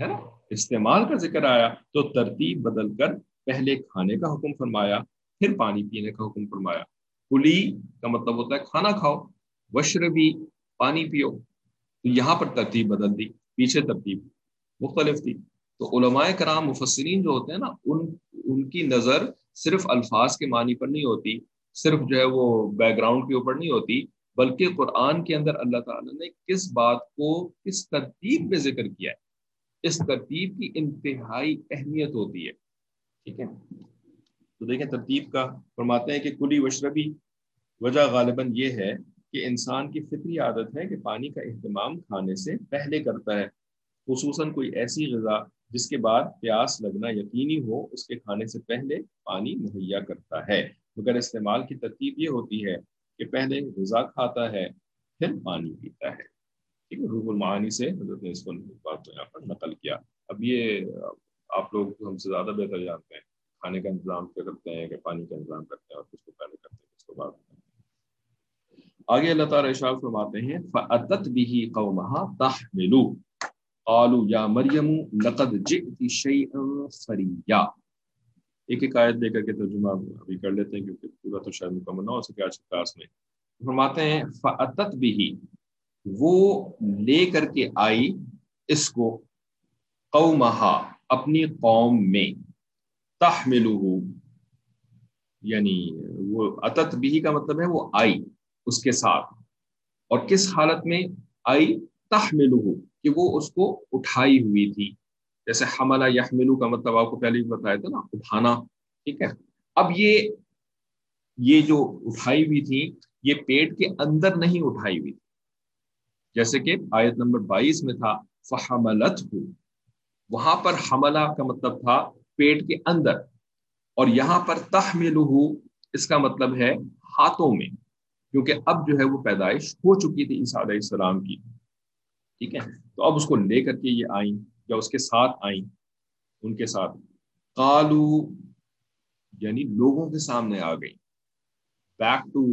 ہے نا؟ استعمال کا ذکر آیا تو ترتیب بدل کر پہلے کھانے کا حکم فرمایا، پھر پانی پینے کا حکم فرمایا۔ کلی کا مطلب ہوتا ہے کھانا کھاؤ وشر بھی پانی پیو۔ تو یہاں پر ترتیب بدل دی، پیچھے ترتیب مختلف تھی۔ تو علماء کرام، مفسرین جو ہوتے ہیں نا، ان ان کی نظر صرف الفاظ کے معنی پر نہیں ہوتی، صرف جو ہے وہ بیک گراؤنڈ کے اوپر نہیں ہوتی۔ بلکہ قرآن کے اندر اللہ تعالیٰ نے کس بات کو کس ترتیب پہ ذکر کیا ہے؟ اس ترتیب کی انتہائی اہمیت ہوتی ہے۔ ٹھیک ہے؟ تو دیکھیں ترتیب کا، فرماتے ہیں کہ کلی وشربی وجہ غالباً یہ ہے کہ انسان کی فطری عادت ہے کہ پانی کا اہتمام کھانے سے پہلے کرتا ہے۔ خصوصاً کوئی ایسی غذا جس کے بعد پیاس لگنا یقینی ہو، اس کے کھانے سے پہلے پانی مہیا کرتا ہے۔ مگر استعمال کی ترتیب یہ ہوتی ہے کہ پہلے غذا کھاتا ہے، پھر پانی پیتا ہے۔ ٹھیک ہے، روح المعانی سے حضرت نے اس کو بات کو یہاں پر نقل کیا۔ اب یہ آپ لوگ ہم سے زیادہ بہتر جانتے ہیں۔ کھانے کا انتظام کیا کرتے ہیں کہ پانی کا انتظام کرتے ہیں اور کس کو پہلے کرتے ہیں کس کو بعد آگے اللہ تعالیٰ اشاء فرماتے ہیں، فَأَتَتْ بِهِ قَوْمَهَا تَحْمِلُ قَالُوا يَا مَرْيَمُ لَقَدْ جِئْتِ شَيْئًا فَرِيًّا۔ ایک ایک آیت دے کر کے ترجمہ ابھی کر لیتے ہیں کیونکہ پورا تو شاید مکمل نہ ہو سکے، آج کلاس میں۔ فرماتے ہیں، فَأَتَتْ بِهِ، وہ لے کر کے آئی اس کو، قَوْمَهَا، اپنی قوم میں تحملہ یعنی وہ اتت بھی کا مطلب ہے وہ آئی اس کے ساتھ۔ اور کس حالت میں آئی؟ تحملہ کہ وہ اس کو اٹھائی ہوئی تھی۔ جیسے حملہ یحملو کا مطلب آپ کو پہلے بھی بتایا تھا نا، اٹھانا، ٹھیک ہے؟ اب یہ یہ جو اٹھائی ہوئی تھی، یہ پیٹ کے اندر نہیں اٹھائی ہوئی تھی۔ جیسے کہ آیت نمبر بائیس میں تھا فحملت وہاں پر حملہ کا مطلب تھا پیٹ کے اندر۔ اور یہاں پر تحمل اس کا مطلب ہے ہاتھوں میں، کیونکہ اب جو ہے وہ پیدائش ہو چکی تھی عیسیٰ علیہ السلام کی۔ ٹھیک ہے؟ تو اب اس کو لے کر کے یہ آئیں۔ یا اس کے ساتھ آئیں، ان کے ساتھ۔ کالو یعنی لوگوں کے سامنے آ گئی بیک ٹو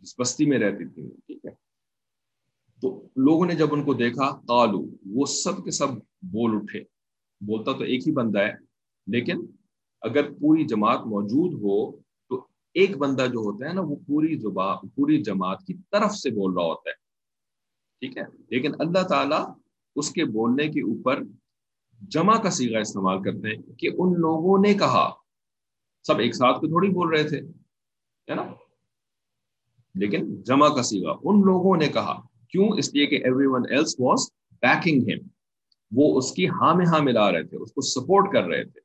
جس بستی میں رہتی تھی ٹھیک ہے۔ تو لوگوں نے جب ان کو دیکھا کالو وہ سب کے سب بول اٹھے۔ بولتا تو ایک ہی بندہ ہے، لیکن اگر پوری جماعت موجود ہو، تو ایک بندہ جو ہوتا ہے نا، وہ پوری زبان پوری جماعت کی طرف سے بول رہا ہوتا ہے۔ ٹھیک ہے؟ لیکن اللہ تعالیٰ اس کے بولنے کے اوپر جمع کا سیگا استعمال کرتے ہیں کہ ان لوگوں نے کہا۔ سب ایک ساتھ کو تھوڑی بول رہے تھے، ہے نا؟ لیکن جمع کا سیگا، ان لوگوں نے کہا۔ کیوں؟ اس لیے کہ everyone else was baking ہم وہ اس کی ہاں میں ہاں ملا رہے تھے، اس کو سپورٹ کر رہے تھے۔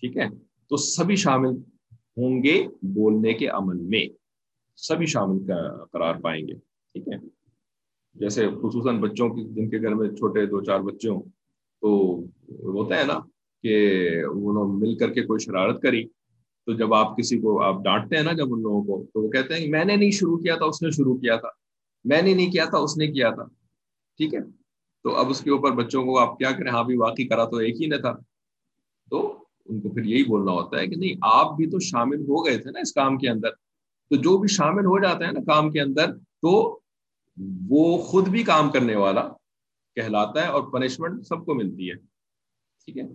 ٹھیک ہے؟ تو سبھی شامل ہوں گے بولنے کے عمل میں، سبھی شامل قرار پائیں گے۔ ٹھیک ہے؟ جیسے خصوصاً بچوں کی، جن کے گھر میں چھوٹے دو چار بچے ہوں، تو ہوتا ہے نا کہ انہوں مل کر کے کوئی شرارت کری، تو جب آپ کسی کو، آپ ڈانٹتے ہیں نا جب ان لوگوں کو، تو وہ کہتے ہیں کہ میں نے نہیں شروع کیا تھا، اس نے شروع کیا تھا، میں نے نہیں کیا تھا، اس نے کیا تھا، ٹھیک ہے؟ تو اب اس کے اوپر بچوں کو آپ کیا کریں ہاں بھی واقعی کرا تو ایک ہی نے تھا۔ تو ان کو پھر یہی بولنا ہوتا ہے کہ نہیں، آپ بھی تو شامل ہو گئے تھے نا اس کام کے اندر۔ تو جو بھی شامل ہو جاتا ہے نا کام کے اندر، تو وہ خود بھی کام کرنے والا کہلاتا ہے اور پنشمنٹ سب کو ملتی ہے۔ ٹھیک ہے؟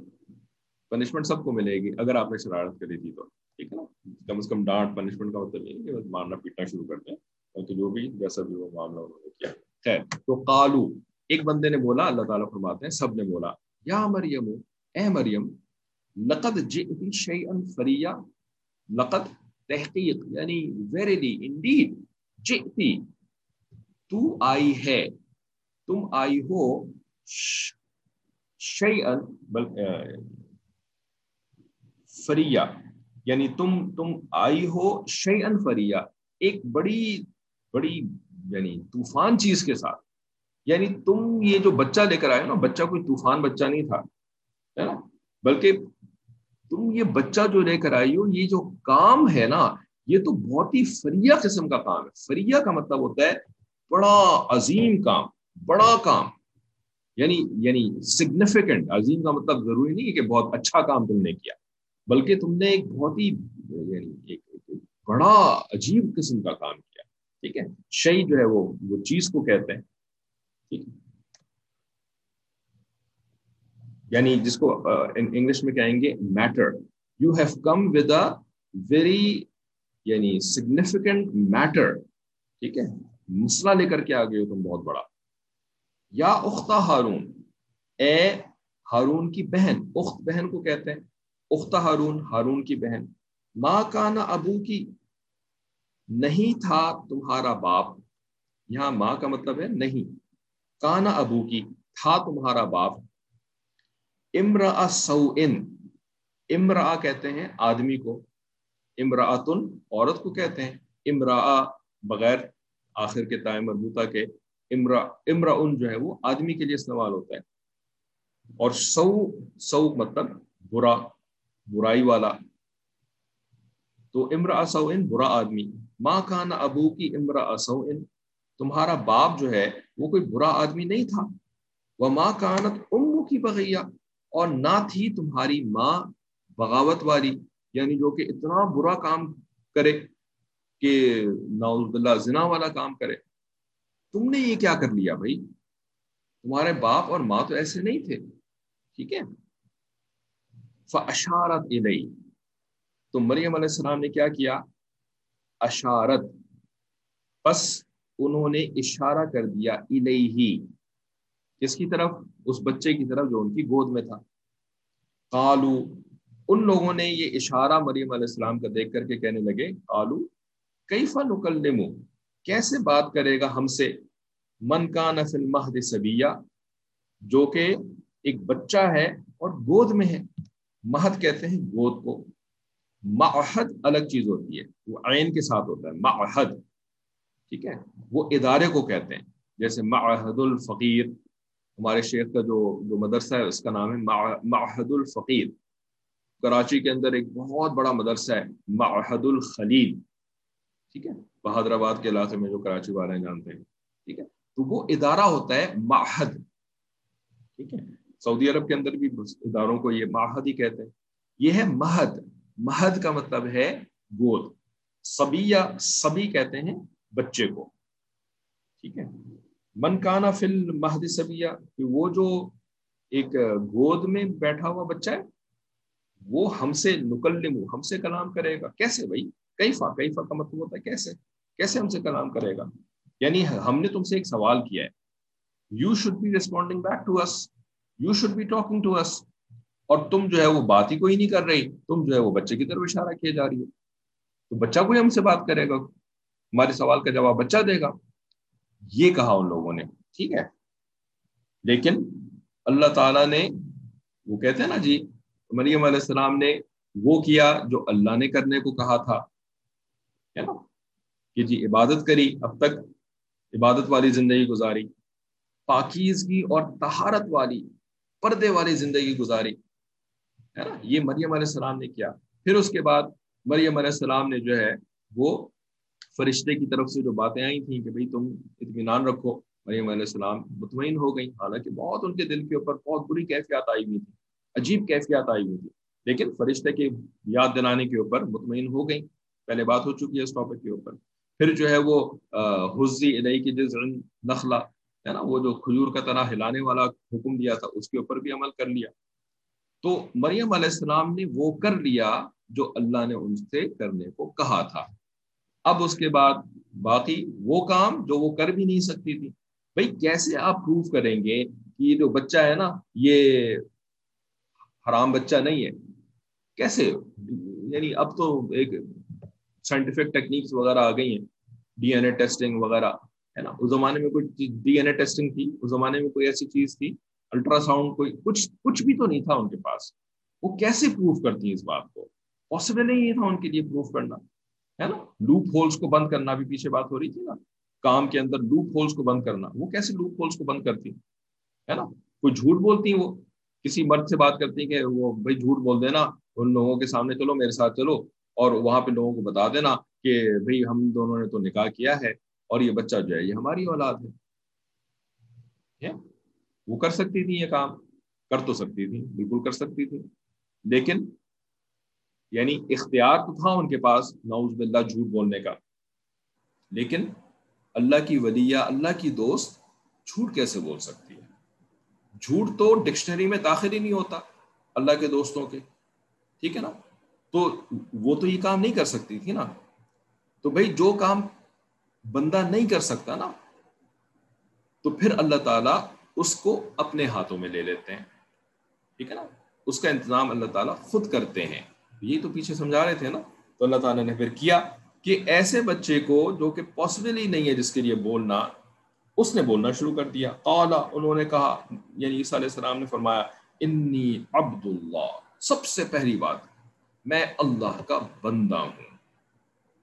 پنشمنٹ سب کو ملے گی اگر آپ نے شرارت کری تھی تو۔ ٹھیک ہے نا؟ کم از کم ڈانٹ پنشمنٹ کا مطلب یہ کہ مارنا، پیٹنا شروع کرتے ہیں تو جو بھی جیسا بھی وہ معاملہ انہوں نے کیا۔ خیر، تو کالو ایک بندے نے بولا، اللہ تعالیٰ فرماتے ہیں، سب نے بولا، یا مریم، اے مریم، لقد جئتی شیئن فریہ، لقد تحقیق یعنی ویریلی انڈیڈ جئتی۔ تو آئی ہے۔ تم آئی ہو شیئن فریہ۔ یعنی تم تم آئی ہو شیئن فریہ۔ ایک بڑی بڑی یعنی طوفان چیز کے ساتھ۔ یعنی تم یہ جو بچہ لے کر آئے نا، بچہ کوئی طوفان بچہ نہیں تھا، ہے نا؟ بلکہ تم یہ بچہ جو لے کر آئی ہو، یہ جو کام ہے نا، یہ تو بہت ہی فریہ قسم کا کام ہے۔ فریہ کا مطلب ہوتا ہے بڑا عظیم کام، بڑا کام یعنی یعنی سگنیفیکنٹ عظیم کا مطلب ضروری نہیں ہے کہ بہت اچھا کام تم نے کیا، بلکہ تم نے ایک بہت ہی یعنی ایک بڑا عجیب قسم کا کام کیا، ٹھیک ہے؟ شہید جو ہے وہ وہ چیز کو کہتے ہیں، ٹھیک۔ ہے یعنی جس کو انگلش میں کہیں گے matter you have come with a very یعنی سگنیفیکینٹ میٹر ٹھیک ہے؟ مسئلہ لے کر کے آ گئے ہو تم بہت بڑا۔ یا اختہ ہارون، اے ہارون کی بہن، اخت بہن کو کہتے ہیں۔ اختہ ہارون ہارون کی بہن۔ ماں کانا ابو کی نہیں تھا تمہارا باپ۔ یہاں ماں کا مطلب ہے نہیں۔ کانا ابو کی تھا تمہارا باپ۔ امرا سو ان امرا کہتے ہیں آدمی کو۔ امراۃن عورت کو کہتے ہیں۔ امرا بغیر آخر کے تائم مربوطہ کے امرا امرا ان جو ہے وہ آدمی کے لیے استعمال ہوتا ہے۔ اور سو سو مطلب برا، برائی والا۔ تو امرا سو ان برا آدمی۔ ماں کان ابو کی امرا سو ان تمہارا باپ جو ہے وہ کوئی برا آدمی نہیں تھا۔ وہ ماں کانت امو کی بغیا اور نہ تھی تمہاری ماں بغاوت والی۔ یعنی جو کہ اتنا برا کام کرے۔ کہ ناؤز اللہ زنا والا کام کرے۔ تم نے یہ کیا کر لیا بھائی؟ تمہارے باپ اور ماں تو ایسے نہیں تھے، ٹھیک ہے؟ فشارت الئی تو مریم علیہ السلام نے کیا کیا؟ اشارت بس انہوں نے اشارہ کر دیا الہی کس کی طرف؟ اس بچے کی طرف جو ان کی گود میں تھا۔ قالو ان لوگوں نے یہ اشارہ مریم علیہ السلام کا دیکھ کر کے کہنے لگے قالو کئی فن کیسے بات کرے گا ہم سے؟ من کا نفل مہد سبیہ، جو کہ ایک بچہ ہے اور گود میں ہے۔ مہد کہتے ہیں گود کو۔ معہد الگ چیز ہوتی ہے، وہ عین کے ساتھ ہوتا ہے، معہد۔ ٹھیک ہے؟ وہ ادارے کو کہتے ہیں، جیسے معہد الفقیر۔ ہمارے شیخ کا جو جو مدرسہ ہے، اس کا نام ہے معہد الفقیر۔ کراچی کے اندر ایک بہت بڑا مدرسہ ہے، معہد الخلیل۔ ٹھیک ہے؟ بہادر آباد کے علاقے میں جو کراچی والے جانتے ہیں۔ ٹھیک ہے؟ تو وہ ادارہ ہوتا ہے معہد۔ ٹھیک ہے؟ سعودی عرب کے اندر بھی اداروں کو یہ معہد ہی کہتے ہیں۔ یہ ہے مہد۔ مہد کا مطلب ہے گود۔ سبیہ سبی کہتے ہیں بچے کو۔ ٹھیک ہے؟ من کانا فل مہد سبیہ کہ وہ جو ایک گود میں بیٹھا ہوا بچہ ہے، وہ ہم سے نکلم ہم سے کلام کرے گا۔ کیسے بھائی؟ کئی فا کئی فا کا مطلب ہوتا ہے، کیسے؟ کیسے ہم سے کلام کرے گا؟ یعنی ہم نے تم سے ایک سوال کیا ہے۔ You should be responding back to us you should be talking to us اور تم جو ہے وہ بات ہی کوئی نہیں کر رہی۔ تم جو ہے وہ بچے کی طرف اشارہ کیے جا رہی ہو۔ تو بچہ کوئی ہم سے بات کرے گا؟ ہمارے سوال کا جواب بچہ دے گا۔ یہ کہا ان لوگوں نے۔ ٹھیک ہے۔ لیکن اللہ تعالیٰ نے، وہ کہتے ہیں نا جی مریم علیہ السلام نے وہ کیا جو اللہ نے کرنے کو کہا تھا۔ ہے نا؟ کہ جی عبادت کری، اب تک عبادت والی زندگی گزاری، پاکیزگی اور تہارت والی، پردے والی زندگی گزاری، ہے نا؟ یہ مریم علیہ السلام نے کیا۔ پھر اس کے بعد مریم علیہ السلام نے جو ہے، وہ فرشتے کی طرف سے جو باتیں آئی تھیں کہ بھئی تم اطمینان رکھو، مریم علیہ السلام مطمئن ہو گئی حالانکہ بہت ان کے دل کے اوپر بہت بری کیفیات آئی ہوئی تھی عجیب کیفیات آئی ہوئی تھی لیکن فرشتے کی یاد دلانے کے اوپر مطمئن ہو گئی پہلے بات ہو چکی ہے اس ٹاپک کے اوپر۔ پھر جو ہے وہ حزی الہی کی جز نخلا، ہے نا، وہ جو کھجور کا طرح ہلانے والا حکم دیا تھا، اس کے اوپر بھی عمل کر لیا۔ تو مریم علیہ السلام نے وہ کر لیا جو اللہ نے ان سے کرنے کو کہا تھا۔ اب اس کے بعد باقی وہ کام جو وہ کر بھی نہیں سکتی تھی۔ بھائی کیسے آپ پروف کریں گے کہ یہ جو بچہ ہے نا، یہ حرام بچہ نہیں ہے؟ کیسے؟ یعنی اب تو ایک سائنٹیفک ٹیکنیکس وغیرہ آ گئی ہیں. ڈی این اے ٹیسٹنگ وغیرہ، ہے نا؟ اس زمانے میں کوئی ڈی این اے ٹیسٹنگ تھی، اس زمانے میں کوئی ایسی چیز تھی الٹرا ساؤنڈ کوئی کچھ کچھ بھی تو نہیں تھا ان کے پاس. وہ کیسے پروف کرتی ہیں اس بات کو؟ پاسبل نہیں تھا ان کے لیے پروف کرنا، ہے نا؟ لوپ ہولس کو بند کرنا بھی پیچھے بات ہو رہی تھی نا؟ کام کے اندر لوپ ہولس کو بند کرنا، وہ کیسے لوپ ہولس کو بند کرتی ہے نا؟ کوئی جھوٹ بولتی ہیں وہ؟ کسی مرد سے بات کرتی کہ وہ بھائی جھوٹ بول دینا، ان لوگوں کے سامنے چلو، میرے ساتھ چلو اور وہاں پہ لوگوں کو بتا دینا کہ بھائی ہم دونوں نے تو نکاح کیا ہے اور یہ بچہ جو ہے یہ ہماری اولاد ہے۔ وہ کر سکتی تھی یہ کام، کر تو سکتی تھی، بالکل کر سکتی تھی۔ لیکن یعنی اختیار تو تھا ان کے پاس، نعوذ باللہ جھوٹ بولنے کا۔ لیکن اللہ کی ولیہ اللہ کی دوست جھوٹ کیسے بول سکتی ہے؟ جھوٹ تو ڈکشنری میں داخل ہی نہیں ہوتا اللہ کے دوستوں کے۔ ٹھیک ہے نا؟ تو وہ تو یہ کام نہیں کر سکتی تھی نا۔ تو بھائی جو کام بندہ نہیں کر سکتا نا، تو پھر اللہ تعالیٰ اس کو اپنے ہاتھوں میں لے لیتے ہیں۔ ٹھیک ہے نا؟ اس کا انتظام اللہ تعالیٰ خود کرتے ہیں۔ یہ تو پیچھے سمجھا رہے تھے نا۔ تو اللہ تعالیٰ نے پھر کیا کہ ایسے بچے کو جو کہ پاسبل ہی نہیں ہے جس کے لیے بولنا، اس نے بولنا شروع کر دیا۔ قالا، انہوں نے کہا یعنی عیسیٰ علیہ السلام نے فرمایا انی عبد اللہ سب سے پہلی بات میں اللہ کا بندہ ہوں۔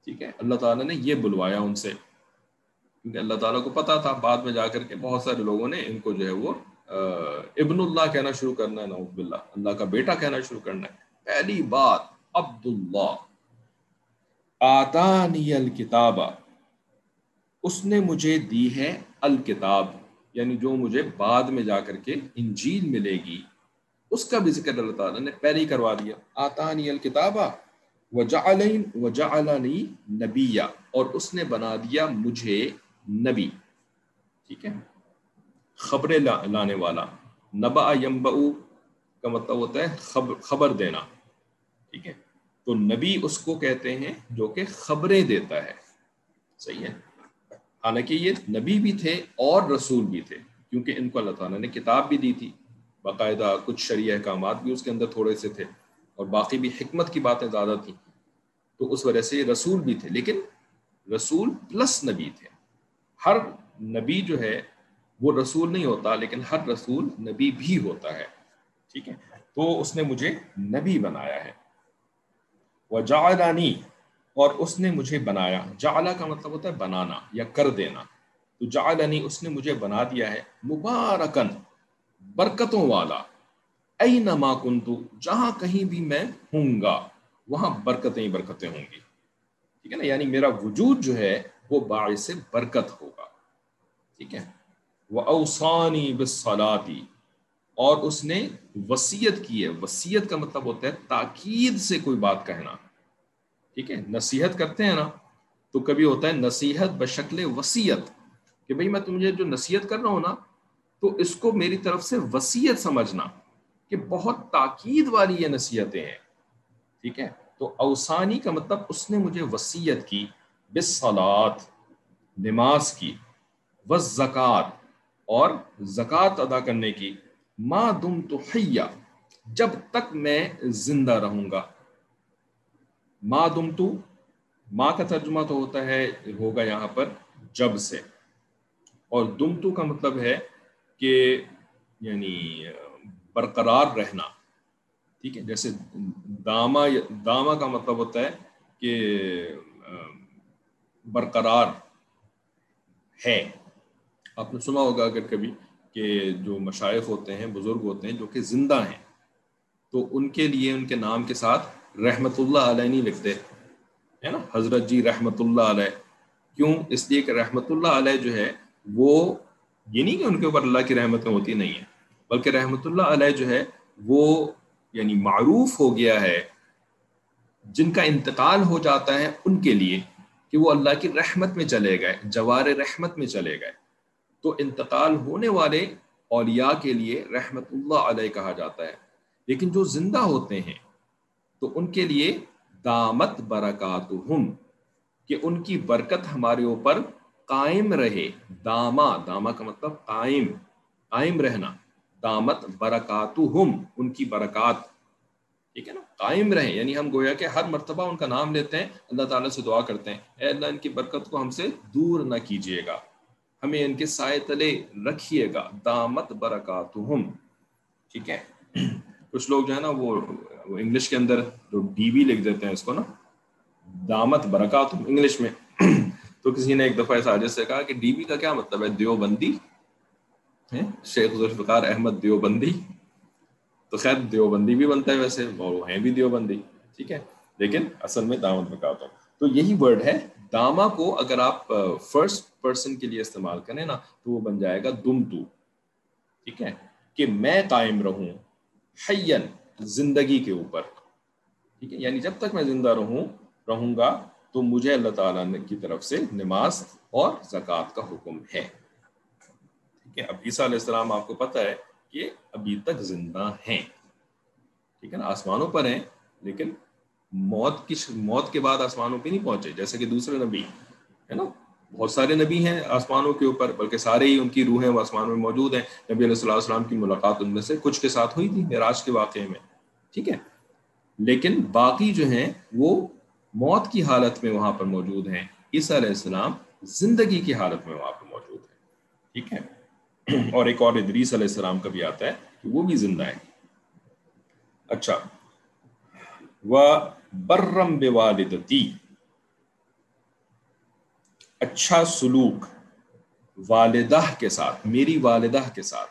ٹھیک ہے؟ اللہ تعالیٰ نے یہ بلوایا ان سے۔ کیونکہ اللہ تعالیٰ کو پتا تھا بعد میں جا کر کے بہت سارے لوگوں نے ان کو جو ہے وہ ابن اللہ کہنا شروع کرنا ہے، نعوذ باللہ۔ اللہ کا بیٹا کہنا شروع کرنا ہے۔ پہلی بات، عبداللہ۔ آتانی الکتابہ۔ اس نے مجھے دی ہے الکتاب یعنی جو مجھے بعد میں جا کر کے انجیل ملے گی۔ اس کا بھی ذکر اللہ تعالیٰ نے پہلے ہی کروا دیا. آتانی الکتابہ وجعلین وجعلنی نبیہ اور اس نے بنا دیا مجھے نبی. ٹھیک ہے؟ خبریں لانے والا. نبا یمبا کا مطلب ہوتا ہے خبر خبر دینا. ٹھیک ہے؟ تو نبی اس کو کہتے ہیں جو کہ خبریں دیتا ہے. صحیح ہے؟ حالانکہ یہ نبی بھی تھے اور رسول بھی تھے، کیونکہ ان کو اللہ تعالیٰ نے کتاب بھی دی تھی. باقاعدہ کچھ شریع احکامات بھی اس کے اندر تھوڑے سے تھے اور باقی بھی حکمت کی باتیں زیادہ تھیں، تو اس وجہ سے رسول بھی تھے، لیکن رسول پلس نبی تھے۔ ہر نبی جو ہے وہ رسول نہیں ہوتا، لیکن ہر رسول نبی بھی ہوتا ہے۔ ٹھیک ہے؟ تو اس نے مجھے نبی بنایا ہے۔ وہ جاگانی اور اس نے مجھے بنایا۔ جعلا کا مطلب ہوتا ہے بنانا یا کر دینا۔ تو جعلنی، اس نے مجھے بنا دیا ہے مبارکن برکتوں والا۔ ائی نما کنتو، جہاں کہیں بھی میں ہوں گا، وہاں برکتیں ہی برکتیں ہوں گی۔ ٹھیک ہے نا؟ یعنی میرا وجود جو ہے، وہ باعث برکت ہوگا۔ ٹھیک ہے؟ وہ اوسانی بسلاتی اور اس نے وسیعت کی ہے۔ وسیعت کا مطلب ہوتا ہے تاکید سے کوئی بات کہنا۔ ٹھیک ہے؟ نصیحت کرتے ہیں نا، تو کبھی ہوتا ہے نصیحت بشکل وسیعت کہ بھئی میں تمہیں جو نصیحت کر رہا ہوں نا تو اس کو میری طرف سے وسیعت سمجھنا کہ بہت تاکید والی یہ نصیحتیں ہیں۔ ٹھیک ہے؟ تو اوسانی کا مطلب اس نے مجھے وسیعت کی بسلات نماز کی و زکوٰۃ اور زکوٰۃ ادا کرنے کی۔ ماں دم تو حیا، جب تک میں زندہ رہوں گا۔ ماں دم تو ماں کا ترجمہ تو ہوتا ہے، ہوگا یہاں پر جب سے۔ اور دم تو کا مطلب ہے کہ یعنی برقرار رہنا، ٹھیک ہے، جیسے داما داما کا مطلب ہوتا ہے کہ برقرار ہے۔ آپ نے سنا ہوگا اگر کبھی کہ جو مشائق ہوتے ہیں، بزرگ ہوتے ہیں، جو کہ زندہ ہیں، تو ان کے لیے، ان کے نام کے ساتھ رحمت اللہ علیہ نہیں لکھتے، ہے نا؟ حضرت جی رحمت اللہ علیہ۔ کیوں؟ اس لیے کہ رحمت اللہ علیہ جو ہے، وہ یہ نہیں کہ ان کے اوپر اللہ کی رحمتیں ہوتی نہیں ہیں، بلکہ رحمت اللہ علیہ جو ہے، وہ یعنی معروف ہو گیا ہے، جن کا انتقال ہو جاتا ہے ان کے لیے کہ وہ اللہ کی رحمت میں چلے گئے، جوار رحمت میں چلے گئے۔ تو انتقال ہونے والے اولیاء کے لیے رحمت اللہ علیہ کہا جاتا ہے۔ لیکن جو زندہ ہوتے ہیں، تو ان کے لیے دامت برکات کہ ان کی برکت ہمارے اوپر قائم رہے، داما داما کا مطلب قائم قائم رہنا، دامت برکات ان کی برکات، ٹھیک ہے نا؟ قائم رہیں یعنی ہم گویا کہ ہر مرتبہ ان کا نام لیتے ہیں، اللہ تعالیٰ سے دعا کرتے ہیں، اے اللہ ان کی برکت کو ہم سے دور نہ کیجیے گا، ہمیں ان کے سائے تلے رکھیے گا، دامت برکات ٹھیک ہے؟ کچھ لوگ جو ہے نا وہ انگلش کے اندر جو ڈی بی لکھ دیتے ہیں اس کو نا، دامت برکات انگلش میں۔ تو کسی نے ایک دفعہ ساجد سے کہا کہ ڈی بی کا کیا مطلب ہے؟ دیوبندی۔ شیخ ذوالفقار احمد دیوبندی۔ تو خیر، دیوبندی بھی بنتا ہے ویسے، اور وہ ہیں بھی دیوبندی، ٹھیک ہے؟ لیکن اصل میں دامت بکاتا ہوں۔ تو یہی ورڈ ہے، داما کو اگر آپ فرسٹ پرسن کے لیے استعمال کریں نا، تو وہ بن جائے گا دم تو۔ ٹھیک ہے؟ کہ میں قائم رہوں حین زندگی کے اوپر۔ ٹھیک ہے؟ یعنی جب تک میں زندہ رہوں رہوں گا تو مجھے اللہ تعالیٰ کی طرف سے نماز اور زکوٰۃ کا حکم ہے۔ ٹھیک ہے، اب عیسیٰ علیہ السلام آپ کو پتہ ہے کہ ابھی تک زندہ ہیں۔ ٹھیک ہے نا، آسمانوں پر ہیں، لیکن موت کی موت کے بعد آسمانوں پہ نہیں پہنچے، جیسے کہ دوسرے نبی، ہے نا؟ بہت سارے نبی ہیں آسمانوں کے اوپر، بلکہ سارے ہی ان کی روحیں وہ آسمانوں میں موجود ہیں۔ نبی علیہ السلّہ السلام کی ملاقات ان میں سے کچھ کے ساتھ ہوئی تھی معراج کے واقعے میں۔ ٹھیک ہے، لیکن باقی جو ہیں وہ موت کی حالت میں وہاں پر موجود ہیں۔ عیسیٰ علیہ السلام زندگی کی حالت میں وہاں پر موجود ہیں۔ ٹھیک ہے؟ اور ایک اور ادریس علیہ السلام کا بھی آتا ہے کہ وہ بھی زندہ ہے اچھا۔ وہ برم بے والدتی اچھا سلوک والدہ کے ساتھ، میری والدہ کے ساتھ۔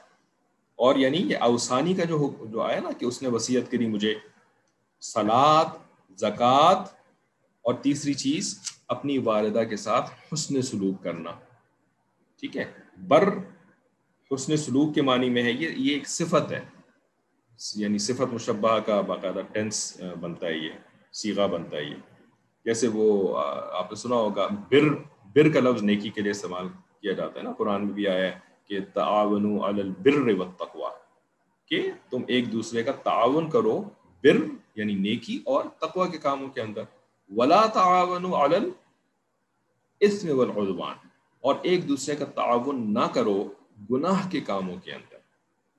اور یعنی یہ اوسانی کا جو جو آیا نا کہ اس نے وسیعت کری مجھے سلاد زکوٰۃ اور تیسری چیز، اپنی والدہ کے ساتھ حسن سلوک کرنا۔ ٹھیک ہے؟ بر حسن سلوک کے معنی میں ہے، یہ یہ ایک صفت ہے۔ یعنی صفت مشبہ کا باقاعدہ ٹینس بنتا ہے یہ سیگا بنتا ہے یہ۔ جیسے وہ آپ نے سنا ہوگا، بر بر کا لفظ نیکی کے لیے استعمال کیا جاتا ہے نا۔ قرآن میں بھی آیا ہے کہ تعاون علی البر والتقوی، کہ تم ایک دوسرے کا تعاون کرو بر یعنی نیکی اور تقوی کے کاموں کے اندر۔ ولا تعاون علی الاسم والعدوان اور ایک دوسرے کا تعاون نہ کرو گناہ کے کاموں کے اندر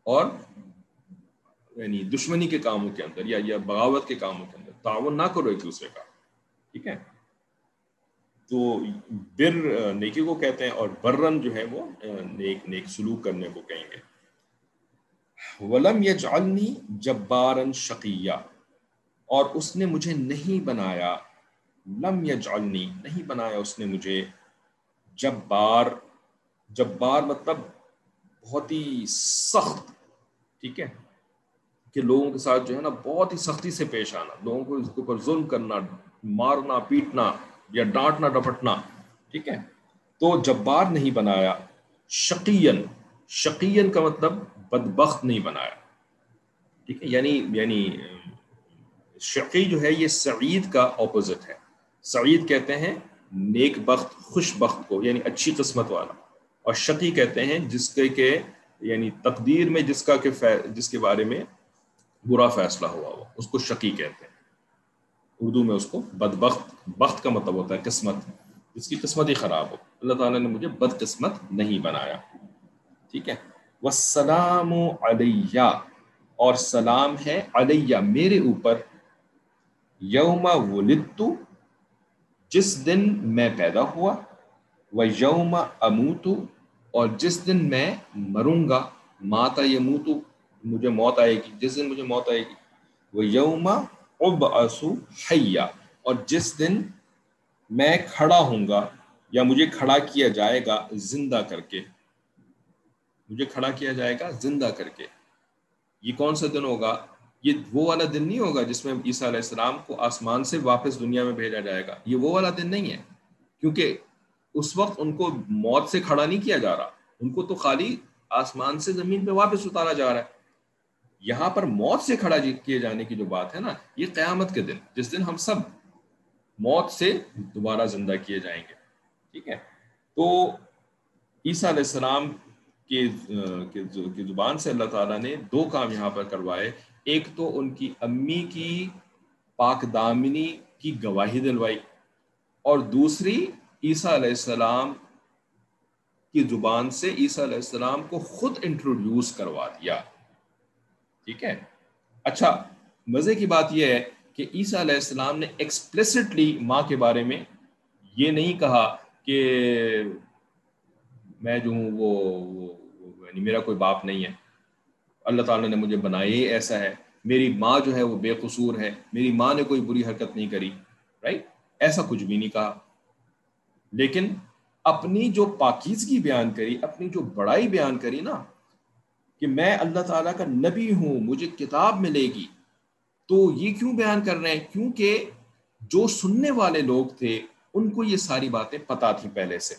اور یعنی دشمنی کے کاموں کے اندر یا یا بغاوت کے کاموں کے اندر تعاون نہ کرو ایک دوسرے کا، ٹھیک ہے؟ تو بر نیکی کو کہتے ہیں اور برن جو ہے وہ نیک نیک سلوک کرنے کو کہیں گے۔ ولم یجعلنی جبارن شقیہ اور اس نے مجھے نہیں بنایا لم یجعلنی، نہیں بنایا اس نے مجھے۔ جبار جبار مطلب بہت ہی سخت، ٹھیک ہے؟ کہ لوگوں کے ساتھ جو ہے نا بہت ہی سختی سے پیش آنا، لوگوں کو اس کے اوپر ظلم کرنا، مارنا، پیٹنا یا ڈانٹنا، ڈپٹنا، ٹھیک ہے؟ تو جبار نہیں بنایا شقین شقین کا مطلب بدبخت نہیں بنایا، ٹھیک ہے؟ یعنی یعنی شقی جو ہے یہ سعید کا اپوزٹ ہے۔ سعید کہتے ہیں نیک بخت، خوش بخت کو یعنی اچھی قسمت والا۔ اور شقی کہتے ہیں جس کے کہ یعنی تقدیر میں جس کا کہ جس کے بارے میں برا فیصلہ ہوا ہوا۔ اس کو شقی کہتے ہیں۔ اردو میں اس کو بد بخت بخت کا مطلب ہوتا ہے قسمت۔ جس کی قسمت ہی خراب ہو۔ اللہ تعالیٰ نے مجھے بد قسمت نہیں بنایا۔ ٹھیک ہے؟ وسلام علیہ اور سلام ہے علیہ میرے اوپر۔ یوم ولدتو جس دن میں پیدا ہوا وہ یوم اموتو اور جس دن میں مروں گا، ماتا یموتو مجھے موت آئے گی، جس دن مجھے موت آئے گی وہ یوم اب حیا اور جس دن میں کھڑا ہوں گا، یا مجھے کھڑا کیا جائے گا زندہ کر کے۔ مجھے کھڑا کیا جائے گا زندہ کر کے۔ یہ کون سا دن ہوگا؟ یہ وہ والا دن نہیں ہوگا جس میں عیسیٰ علیہ السلام کو آسمان سے واپس دنیا میں بھیجا جائے گا۔ یہ وہ والا دن نہیں ہے۔ کیونکہ اس وقت ان کو موت سے کھڑا نہیں کیا جا رہا۔ ان کو تو خالی آسمان سے زمین پہ واپس اتارا جا رہا ہے۔ یہاں پر موت سے کھڑا جی- کیے جانے کی جو بات ہے نا، یہ قیامت کے دن، جس دن ہم سب موت سے دوبارہ زندہ کیے جائیں گے۔ ٹھیک ہے؟ تو عیسیٰ علیہ السلام کے زبان سے اللہ تعالیٰ نے دو کام یہاں پر کروائے۔ ایک تو ان کی امی کی پاک دامنی کی گواہی دلوائی اور دوسری عیسیٰ علیہ السلام کی زبان سے عیسیٰ علیہ السلام کو خود انٹروڈیوس کروا دیا۔ ٹھیک ہے؟ اچھا مزے کی بات یہ ہے کہ عیسیٰ علیہ السلام نے ایکسپلسٹلی ماں کے بارے میں یہ نہیں کہا کہ میں جو ہوں وہ یعنی میرا کوئی باپ نہیں ہے۔ اللہ تعالیٰ نے مجھے بنایا ہی ایسا ہے۔ میری ماں جو ہے وہ بے قصور ہے۔ میری ماں نے کوئی بری حرکت نہیں کری رائٹ ایسا کچھ بھی نہیں کہا۔ لیکن اپنی جو پاکیزگی بیان کری، اپنی جو بڑائی بیان کری نا، کہ میں اللہ تعالیٰ کا نبی ہوں، مجھے کتاب ملے گی۔ تو یہ کیوں بیان کر رہے ہیں؟ کیونکہ جو سننے والے لوگ تھے، ان کو یہ ساری باتیں پتا تھی پہلے سے۔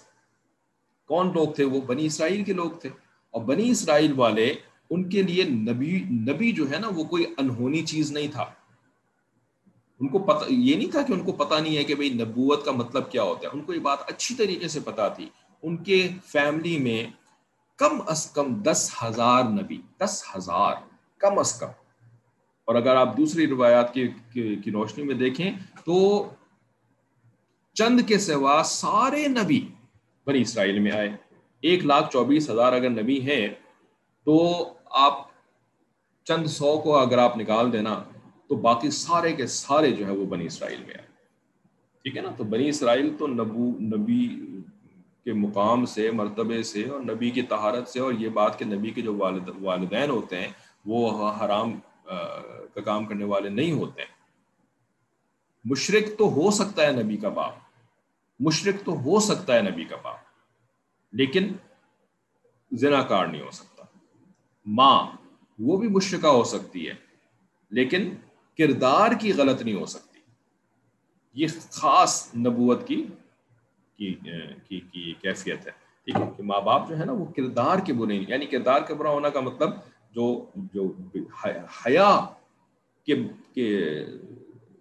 کون لوگ تھے وہ؟ بنی اسرائیل کے لوگ تھے۔ اور بنی اسرائیل والے ان کے لیے نبی نبی جو ہے نا وہ کوئی انہونی چیز نہیں تھا۔ ان کو پتہ، یہ نہیں تھا کہ ان کو پتہ نہیں ہے کہ بھئی نبوت کا مطلب کیا ہوتا ہے۔ ان کو یہ بات اچھی طریقے سے پتا تھی۔ ان کے فیملی میں کم از کم دس ہزار نبی، دس ہزار، کم از کم۔ اور اگر آپ دوسری روایات کی کی روشنی میں دیکھیں تو چند کے سوا سارے نبی بنی اسرائیل میں آئے۔ ایک لاکھ چوبیس ہزار اگر نبی ہیں تو آپ چند سو کو اگر آپ نکال دینا، تو باقی سارے کے سارے جو ہے وہ بنی اسرائیل میں آئے ٹھیک ہے نا؟ تو بنی اسرائیل تو نبو، نبی کے مقام سے، مرتبے سے اور نبی کی طہارت سے اور یہ بات کہ نبی کے جو والد، والدین ہوتے ہیں، وہ حرام کا کام کرنے والے نہیں ہوتے۔ ہیں مشرق تو ہو سکتا ہے نبی کا باپ۔ مشرق تو ہو سکتا ہے نبی کا باپ۔ لیکن زنا کار نہیں ہو سکتا۔ ماں وہ بھی مشرقہ ہو سکتی ہے لیکن کردار کی غلط نہیں ہو سکتی۔ یہ خاص نبوت کی کی, کی, کی کیفیت ہے۔ ٹھیک ہے کہ ماں باپ جو ہے نا وہ کردار کے برے یعنی کردار کے برا ہونا کا مطلب جو جو حیا کے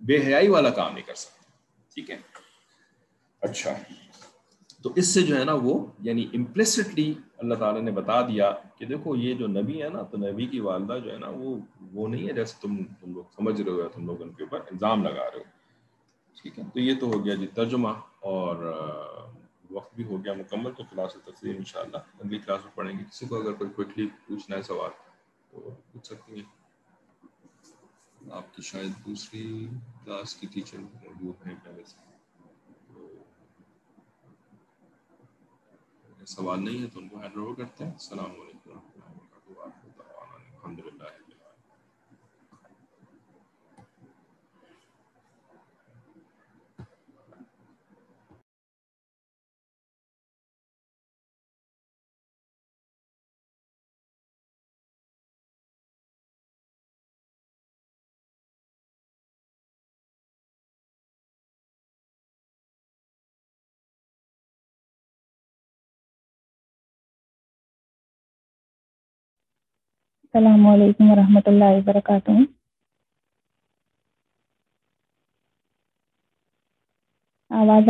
بے حیائی والا کام نہیں کر سکتے ٹھیک ہے۔ اچھا۔ تو اس سے جو ہے نا وہ یعنی امپلسٹلی اللہ تعالیٰ نے بتا دیا کہ دیکھو یہ جو نبی ہے نا، تو نبی کی والدہ جو ہے نا، وہ وہ نہیں ہے جیسے تم تم لوگ سمجھ رہے ہو تم لوگ ان کے اوپر الزام لگا رہے ہو۔ ٹھیک ہے؟ تو یہ تو ہو گیا جی ترجمہ اور وقت بھی ہو گیا مکمل، تو کلاس تصویر ان شاء اللہ اگلی کلاس میں پڑھیں گے۔ کسی کو اگر کوئی کوئکلی پوچھنا ہے سوال، تو پوچھ سکتی ہیں۔ آپ کی شاید دوسری کلاس کی ٹیچر موجود ہیں۔ پہلے سے سوال نہیں ہے تو ان کو ہینڈ اوور کرتے ہیں۔ السلام علیکم و رحمۃ اللہ الحمد للہ السلام علیکم ورحمۃ اللہ وبرکاتہ۔ آواز